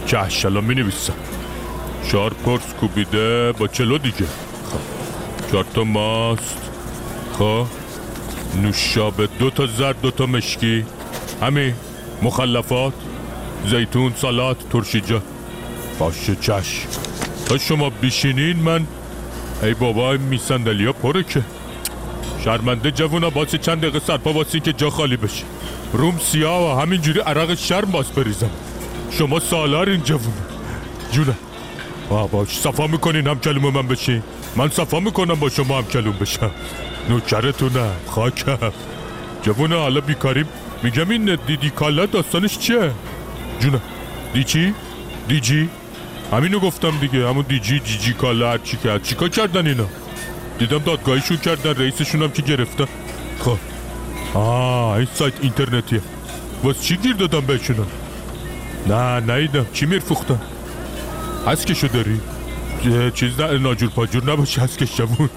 چش الان می نویسم چهار پرس کوبیده با چلو دیگه. خب چهار تا ماست. خب نوشابه دو تا زرد دو تا مشکی. همین مخلفات زیتون سالات ترشیجا باشه چش تا شما بیشینین من ای بابا این میسندلیا پره که. شرمنده جوونا باسی چند دقیقه سرپا واسی که جا خالی بشه. روم سیاه و همینجوری عرق شرم باز بریزم. شما سالار این جوونا. جونه با باش. صفا می‌کنین هم کلوم من بشین. من صفا می‌کنم با شما هم کلوم بشم. نوکرتونم. خاکم. جوونه حالا بیکاریم. میگم این دیدی کالا داستانش چیه؟ جونه دی چی؟ همینو گفتم دیگه. همون دی جی جی جی کالا هر چی کرد چیکار کردن اینا. دیدم دادگاهیشون کردن رئیسشون هم که گرفتن. خب. آه این سایت اینترنتیه. واس چی گیر دادم بهشون نه نیدم. چی میرفوختن هسکشو داری؟ چیز نه ناجور پاجور نباشه هسکش جوون.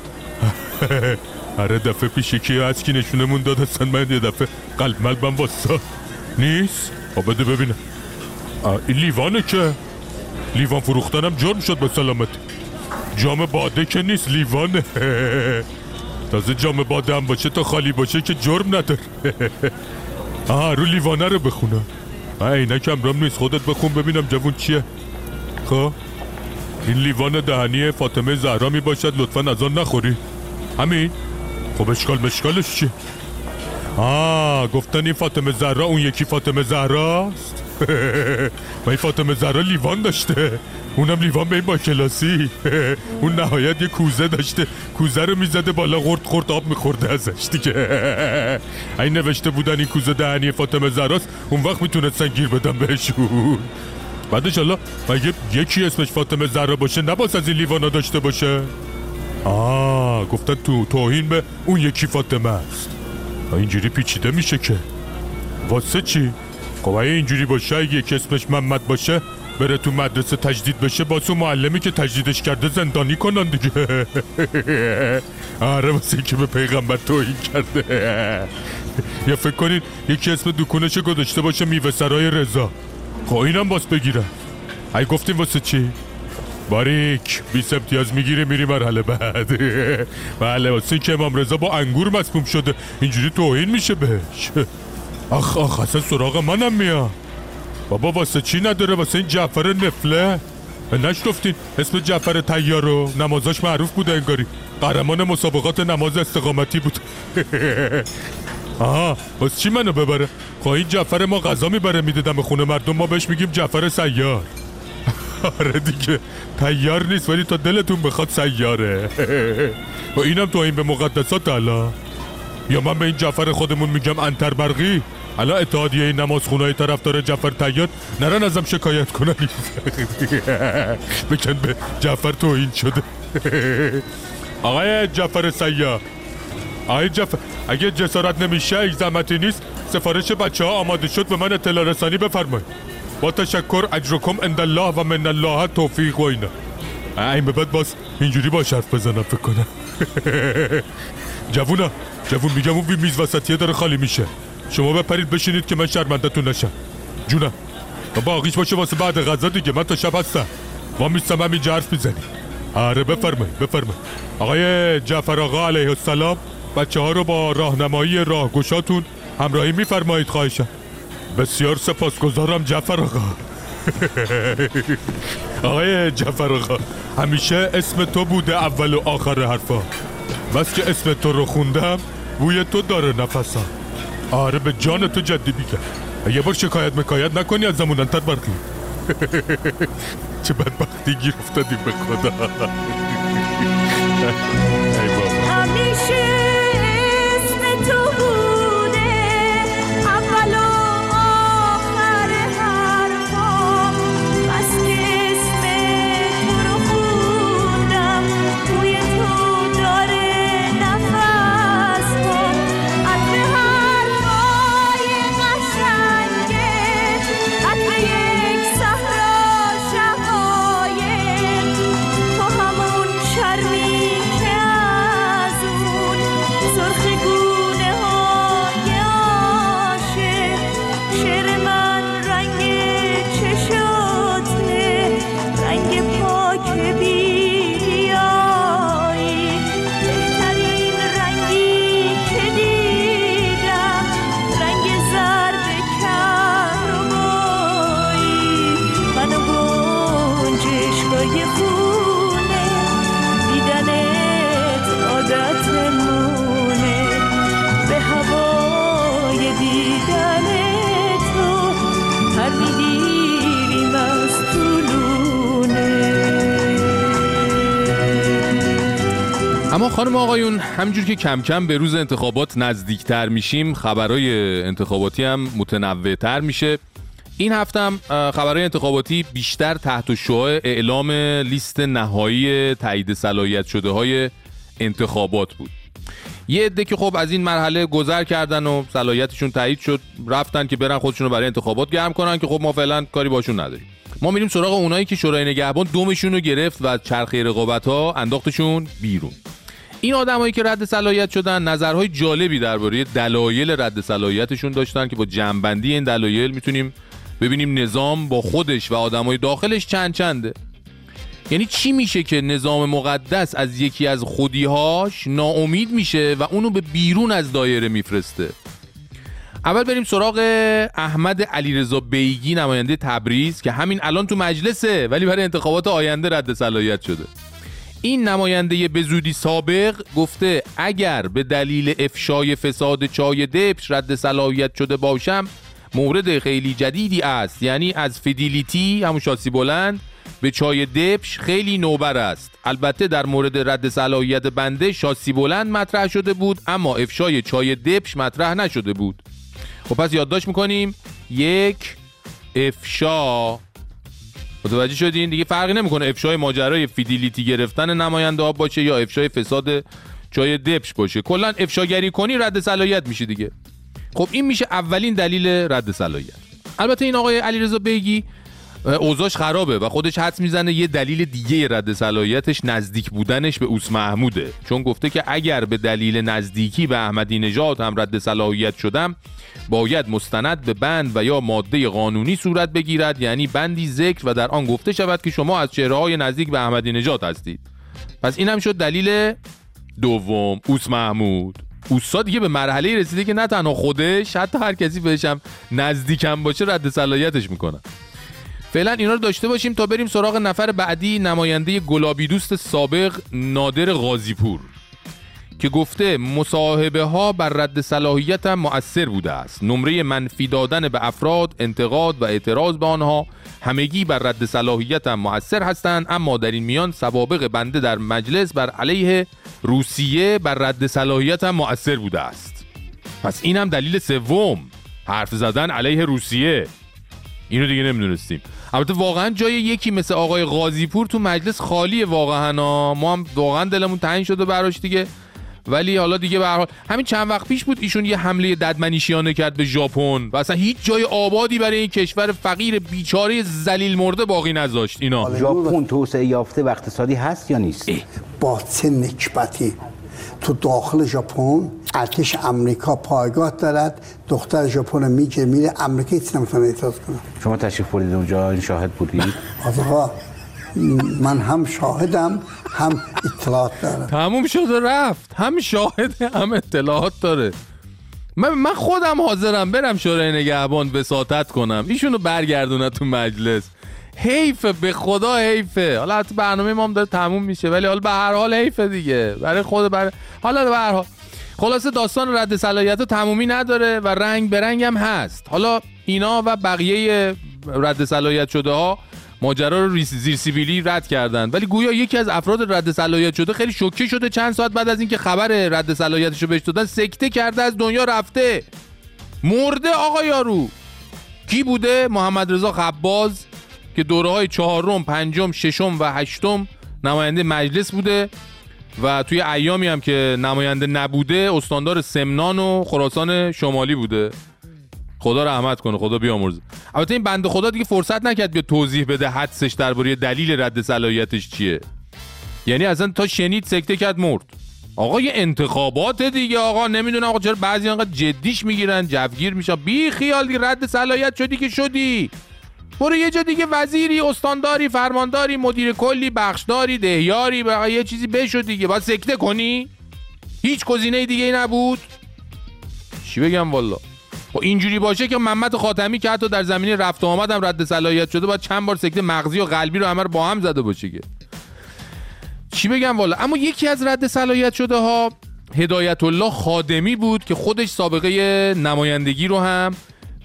آره دفعه پیش کی از کی نشونمون داد اصلا من یه دفعه قلب ملبم واسا نیست؟ آ بده ببینم. این لیوانه که. لیوان فروختنم جرم شد به سلامت. جام باده که نیست لیوانه تازه جام باده هم باشه تا خالی باشه که جرم نداره. آه رو لیوانه رو بخونم اینک امرام نیست خودت بخون ببینم جوون چیه. خب؟ این لیوان دهنی فاطمه زهرا می باشد لطفا از آن نخوری. همین؟ خب اشکال مشکالش چیه؟ آه گفتن این فاطمه زهرا اون یکی فاطمه زهراست؟ و این فاطمه زهرا لیوان داشته؟ اونم لیوان به این با کلاسی. اون نهایت یه کوزه داشته. کوزه رو می‌زده بالا خورد خورد آب میخورده ازش دیگه. این نوشته بودن این کوزه دهنی فاطمه زهراست اون وقت می‌تونستن گیر بدن بهشون. بعدش حالا مگه یکی اسمش فاطمه زهرا باشه نباس از این لیوانا داشته باشه؟ آه گفتن تو توهین به اون یکی فاطمه است. اینجوری پیچیده میشه که. واسه چی؟ خب اینجوری باشه اگه یکی اسمش محمد باشه بره تو مدرسه تجدید بشه با تو معلمی که تجدیدش کرده زندانی کنن دیگه آره واسه که به پیغمبر توهین کرده یا فکر کنین یکی اسم دکونش گذاشته باشه میوه سرای رضا خب اینم باز بگیرن ای گفتیم واسه چی؟ باریک بیس امتیاز می‌گیری میری مرحله بعد بله واسه که امام رضا با انگور مسموم شده اینجوری توهین میشه بهش آخ آخ اصلا سراغ منم میاد. بابا واسه چی نداره؟ واسه این جعفر نفله؟ نشتفتین اسم جعفر تیارو نمازاش معروف بوده انگاری. قهرمان مسابقات نماز استقامتی بود. آها بس چی منو ببره؟ خب این جعفر ما غذا می‌بره میده دم خونه مردم ما بهش میگیم جعفر سیار. آره دیگه تیار نیست ولی تا دلتون بخواد سیاره. و اینم تو این به مقدسات الان. یا من به این جعفر خودمون میگم انتر برقی؟ الان اتحادیه نمازخونهای طرفدار جعفر تیار نرن ازم شکایت کنن. بکن به جعفر توهین شده. آقای جعفر سیار آقای جعفر اگه جسارت نمیشه ای زحمتی نیست. سفارش بچه ها آماده شد به من اطلاع رسانی بفرمایید با تشکر اجرکم عند الله و من الله توفیق و اینا. این به بعد باز اینجوری با حرف بزنم فکر کنم. جوونا جوون میگم اون میز وسطیه داره خالی میشه. شما بپرید بشینید که من شرمندتون نشم. جونم و باقیش باشه واسه بعد غذا دیگه من تا شب هستم. ما میستم همینجا حرف می‌زنی آره بفرمایید بفرمایید. آقای جعفر آقا علیه السلام بچه ها رو با راهنمایی راهگشاتون همراهی میفرمایید خواهشم بسیار سپاسگزارم جعفر آقا. آقای جعفر آقا همیشه اسم تو بوده اول و آخر حرفا. بس که اسم تو رو خوندم بوی تو داره نفسم. آره به جان تو جدی بیگم یه بار شکایت مکایت نکنی از زمونن تر برقی چه بدبختی گیر افتادیم به خدا. اما خانم آقایون همجور که کم کم به روز انتخابات نزدیکتر میشیم خبرهای انتخاباتی هم متنوعتر میشه. این هفته هم خبرهای انتخاباتی بیشتر تحت شعاع اعلام لیست نهایی تایید صلاحیت شده های انتخابات بود. یه عده که خب از این مرحله گذر کردن و صلاحیتشون تایید شد رفتن که برن خودشون رو برای انتخابات گرم کنن که خب ما فعلا کاری باشون نداریم. ما میریم سراغ اونایی که شورای نگهبان دومشون رو گرفت و چرخه رقابت ها انداختشون بیرون. این آدمایی که رد صلاحیت شدن نظرهای جالبی درباره دلایل رد صلاحیتشون داشتن که با جنبندی این دلایل می‌تونیم ببینیم نظام با خودش و آدمای داخلش چند چنده. یعنی چی میشه که نظام مقدس از یکی از خودیهاش ناامید میشه و اونو به بیرون از دایره میفرسته؟ اول بریم سراغ احمد علیرضا بیگی نماینده تبریز که همین الان تو مجلسه ولی برای انتخابات آینده رد صلاحیت شده. این نماینده به زودی سابق گفته اگر به دلیل افشای فساد چای دبش رد صلاحیت شده باشم مورد خیلی جدیدی است. یعنی از Fidelity همون شاسی بلند به چای دبش خیلی نوبر است. البته در مورد رد صلاحیت بنده شاسی بلند مطرح شده بود اما افشای چای دبش مطرح نشده بود. خب پس یادداشت می‌کنیم یک افشا متوجه شدین؟ دیگه فرقی نمی‌کنه. افشای ماجرای Fidelity گرفتن نماینده ها باشه یا افشای فساد چای دبش باشه. کلا افشاگری کنی رد صلاحیت میشه دیگه. خب این میشه اولین دلیل رد صلاحیت. البته این آقای علیرضا بیگی اوضاعش خرابه و خودش حدس می‌زنه یه دلیل دیگه رد صلاحیتش نزدیک بودنش به اوس محموده. چون گفته که اگر به دلیل نزدیکی به احمدی نژاد هم رد صلاحیت شدم باید مستند به بند و یا ماده قانونی صورت بگیرد یعنی بندی ذکر و در آن گفته شود که شما از چهره های نزدیک به احمدی نژاد هستید. پس این هم شد دلیل دوم اوس محمود. اوسا دیگه به مرحله رسیده که نه تنها خودش حتی هر کسی بهشم نزدیکم باشه رد صلاحیتش می‌کنن فعلا اینا رو داشته باشیم تا بریم سراغ نفر بعدی نماینده گلابی دوست سابق نادر غازیپور که گفته مصاحبه ها بر رد صلاحیت هم مؤثر بوده است. نمره منفی دادن به افراد انتقاد و اعتراض به آنها همگی بر رد صلاحیت هم مؤثر هستند اما در این میان سوابق بنده در مجلس بر علیه روسیه بر رد صلاحیت هم مؤثر بوده است. پس این هم دلیل سوم. حرف زدن علیه روسیه. اینو دیگه نمی‌دونستیم. البته واقعا جای یکی مثل آقای غازیپور تو مجلس خالیه واقعا ها. ما هم واقعا دلمون تنگ شده براش دیگه. ولی حالا دیگه به هر حال همین چند وقت پیش بود ایشون یه حمله ددمنیشیانه کرد به ژاپن و اصلا هیچ جای آبادی برای این کشور فقیر بیچاره ذلیل مرده باقی نذاشت اینا. ژاپن توسعه یافته و اقتصادی هست یا نیست؟ با چه نکبتی؟ تو داخل ژاپن ارتش امریکا پایگاه دارد. دختر ژاپن میگه میره امریکا هیچ نمی‌تونه اعتراض کنه. شما تشریف بردید اونجا این شاهد بودید آقا من هم شاهدم هم اطلاعات دارم. تموم شده رفت. هم شاهد هم اطلاعات داره. من, من خودم حاضرم برم شورای نگهبان وساطت کنم. ایشونو برگردونه تو مجلس. حیفه به خدا حیفه. حالا حتی برنامه ما هم داره تموم میشه ولی حالا به هر حال حیفه دیگه. برای خود برای حالا به هر حال. خلاصه داستان رد صلاحیت تمومی نداره و رنگ به رنگ هم هست. حالا اینا و بقیه رد صلاحیت شده ها ماجرا رو زیر سیبیلی رد کردن. ولی گویا یکی از افراد رد صلاحیت شده خیلی شوکه شده چند ساعت بعد از اینکه خبر رد صلاحیتش رو بهش دادن سکته کرده از دنیا رفته. مرده آقا یارو. کی بوده؟ محمد رضا خباز. که دوره های چهارم پنجم ششم و هشتم نماینده مجلس بوده و توی ایامی هم که نماینده نبوده استاندار سمنان و خراسان شمالی بوده. خدا رحمت کنه خدا بیامرزه. البته این بنده خدا دیگه فرصت نکرد بیا توضیح بده حدسش درباره دلیل رد صلاحیتش چیه. یعنی اصلا تا شنید سکته کرد مرد. آقا یه انتخابات دیگه آقا نمی‌دونم آقا چرا بعضی انقدر جدیش می‌گیرن جوگیر میشن. بی خیال دیگه رد صلاحیت شدی که شدی. برو یه جا دیگه وزیری استانداری فرمانداری مدیر کلی بخشداری دهیاری بقیه یه چیزی بشو دیگه. باید سکته کنی؟ هیچ گزینه دیگه ای نبود؟ چی بگم والا خب اینجوری باشه که محمد خاتمی که حتی در زمینه رفت و آمد هم رد صلاحیت شده باید چند بار سکته مغزی و قلبی رو همه با هم زده باشه که. چی بگم والا اما یکی از رد صلاحیت شده ها هدایت الله خادمی بود که خودش سابقه نمایندگی رو هم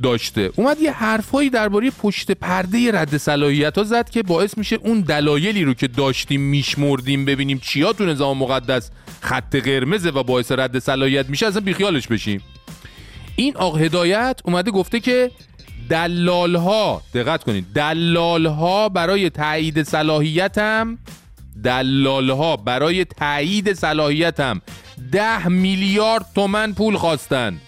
داشته. اومد یه حرفهایی درباره پشت پرده رد صلاحیت ها زد که باعث میشه اون دلایلی رو که داشتیم میشمردیم ببینیم چیا تو نظام مقدس خط قرمزه و باعث رد صلاحیت میشه اصلا بیخیالش بشیم. این آق هدایت اومده گفته که دلال ها دقت کنید دلال ها برای تایید صلاحیتم دلال ها برای تایید صلاحیتم ده میلیارد تومن پول خواستند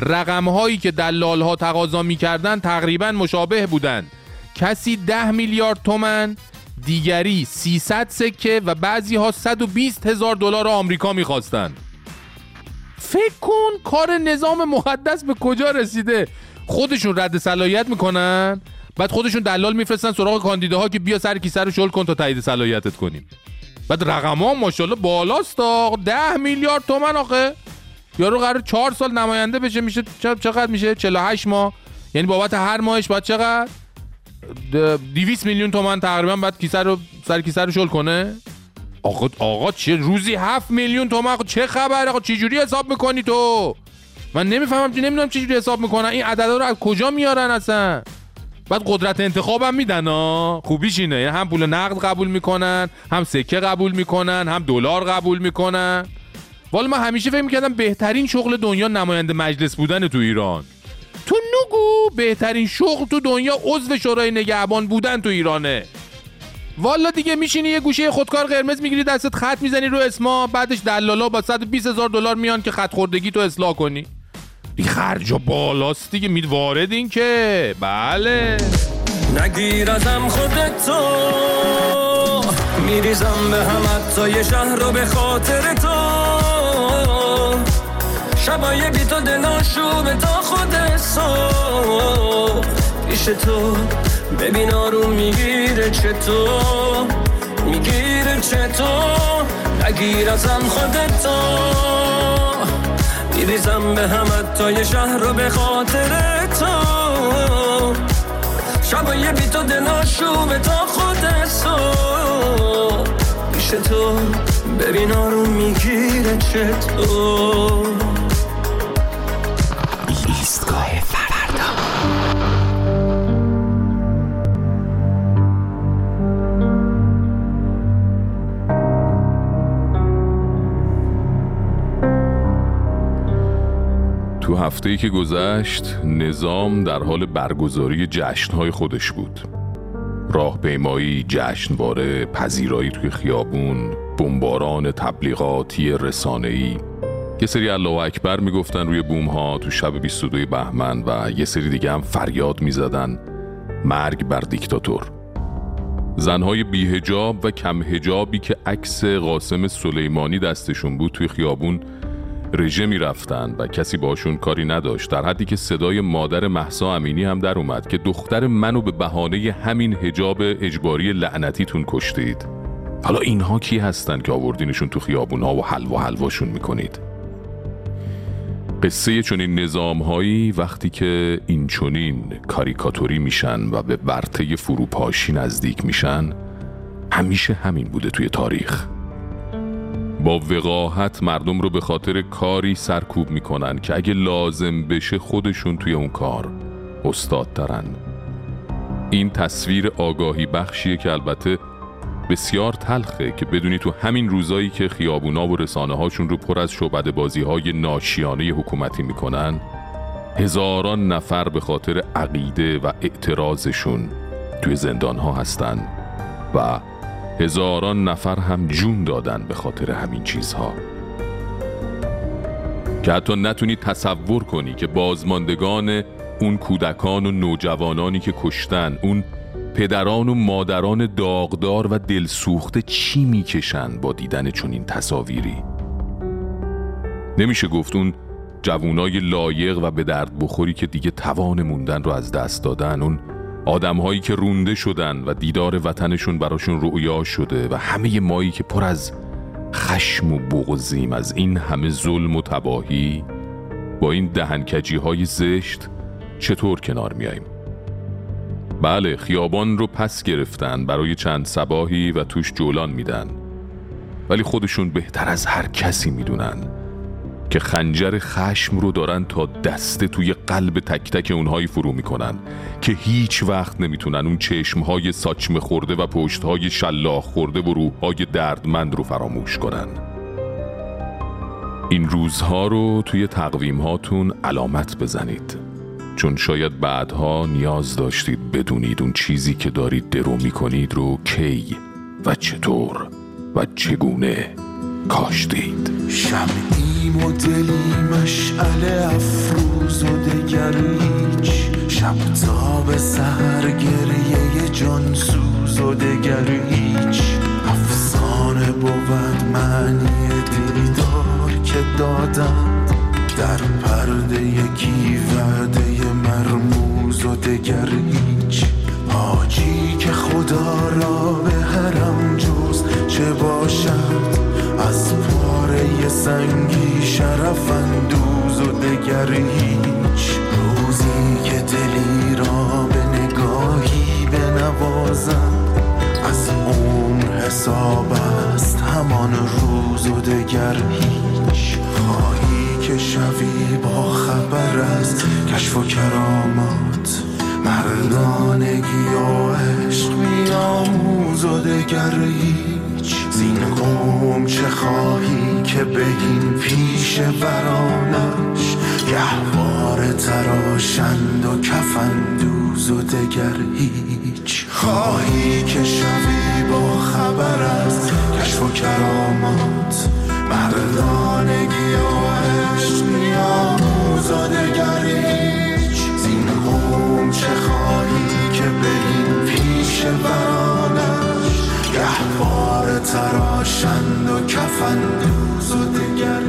رقم هایی که دلال ها تقاضا می‌کردن تقریبا مشابه بودند. کسی ده میلیارد تومن دیگری 300 سکه و بعضی ها 120 هزار دلار آمریکا می‌خواستند. فکر کن کار نظام مقدس به کجا رسیده؟ خودشون رد صلاحیت می‌کنن بعد خودشون دلال میفرستن سراغ کاندیداها که بیا سر کیسه رو شل کن تا تایید صلاحیتت کنیم. بعد رقم ها ماشاءالله بالاست تا ده میلیارد تومن آخه. یارو قرار چهار سال نماینده بشه میشه چقدر میشه؟ 48 ماه. یعنی بابت هر ماهش باید چقدر؟ 200 میلیون تومن تقریبا بعد کیسه رو سر کیسه رو شل کنه؟ آقا آقا چه روزی 7 میلیون تومن چه خبر؟ آقا چه جوری حساب می‌کنی تو؟ من نمی‌فهمم چه نمی‌دونم چه جوری حساب می‌کنن. این عددا رو از کجا میارن اصلا؟ بعد قدرت انتخابم میدن ها خوبیش اینه. یعنی هم پول نقد قبول می‌کنن هم سکه قبول می‌کنن هم دلار قبول می‌کنن. والا من همیشه فکر می‌کردم بهترین شغل دنیا نماینده مجلس بودن تو ایران. تو نگو بهترین شغل تو دنیا عضو شورای نگهبان بودن تو ایرانه. والا دیگه میشینی یه گوشه خودکار قرمز می‌گیری دستت خط می‌زنی رو اسما بعدش دلالا با 120 هزار دلار میان که خط خوردگی تو اصلاح کنی. این خرجا بالاست دیگه مید وارد این که. بله. نگیر ازم خودتو میریزم به هم حتی یه شهر رو به خاطر تو. شبای بی تو دلاشو تا خود صبح. پیش تو ببین آروم می‌گیره چطور می‌گیره چطور نگیر ازم خودتو میریزم به هم حتی یه شهر رو به خاطر تو. شبای بی تو دلاشو به تا خود صبح. پیش تو ببین آروم می‌گیره چطور هفته ای که گذشت نظام در حال برگزاری جشنهای خودش بود. راهپیمایی، جشنواره، پذیرایی توی خیابون، بمباران تبلیغاتی رسانه‌ای. یه سری الله اکبر می‌گفتن روی بوم ها تو شب 22 بهمن و یه سری دیگه هم فریاد می‌زدن. مرگ بر دیکتاتور. زنهای بیهجاب و کم هجابی که عکس قاسم سلیمانی دستشون بود توی خیابون رژه می رفتن و کسی باشون کاری نداشت در حدی که صدای مادر محسا امینی هم در اومد که دختر منو به بهانه همین هجاب اجباری لعنتیتون کشتید. حالا اینها کی هستن که آوردینشون تو خیابون ها و حلوا حلواشون می‌کنید؟ قصه چنین نظام هایی وقتی که این چنین کاریکاتوری میشن و به ورطه فروپاشی نزدیک میشن همیشه همین بوده توی تاریخ. با وقاحت مردم رو به خاطر کاری سرکوب می‌کنن که اگه لازم بشه خودشون توی اون کار استاد دارن. این تصویر آگاهی بخشیه که البته بسیار تلخه که بدونی تو همین روزایی که خیابونا و رسانه هاشون رو پر از شعبد بازی های ناشیانه حکومتی می‌کنن هزاران نفر به خاطر عقیده و اعتراضشون توی زندان ها هستن و هزاران نفر هم جون دادن به خاطر همین چیزها. که حتی نتونی تصور کنی که بازماندگان اون کودکان و نوجوانانی که کشتن اون پدران و مادران داغدار و دلسوخته چی می‌کشن با دیدن چنین تصاویری؟ نمیشه گفت اون جوونای لایق و به درد بخوری که دیگه توان موندن رو از دست دادن اون آدمهایی که رونده شدن و دیدار وطنشون براشون رؤیا شده و همه مایی که پر از خشم و بغضیم از این همه ظلم و تباهی با این دهنکجی های زشت چطور کنار میاییم؟ بله خیابان رو پس گرفتن برای چند سباهی و توش جولان میدن. ولی خودشون بهتر از هر کسی می‌دونن. که خنجر خشم رو دارن تا دسته توی قلب تک تک اونهایی فرو می‌کنن که هیچ وقت نمی‌تونن اون چشمهای ساچمه خورده و پشتهای شلاخ خورده و روحهای دردمند رو فراموش کنن. این روزها رو توی تقویم هاتون علامت بزنید. چون شاید بعدها نیاز داشتید بدونید اون چیزی که دارید درو می‌کنید رو کی و چطور و چگونه کاشتید. شمعیم و دلی مشعل افروز و دگر هیچ. شب تا به سهر گریه جان سوز و دگر هیچ. افسانه بود معنی دیدار که دادند. در پرده یکی وعده مرموز و دگر هیچ. حاجی که خدا را به حرم جز چه باشد؟ از پاره سنگی شرف اندوز و دگر هیچ. روزی که دلی را به نگاهی بنوازم از اون حساب است همان روز و دگر هیچ. خواهی که شوی با خبر از کشف و کرامات مردانگی و عشق بیاموز و دگر هیچ. زین قوم چه خواهی که بگین پیش برانش گهوار تراشند و کفندوز و دگر هیچ. خواهی که شوی با خبر از کشف و کرامات مردانگی و عشق بیاموز و دگر هیچ. زین قوم چه خواهی که بگین تراشند و کفن دوز و دگر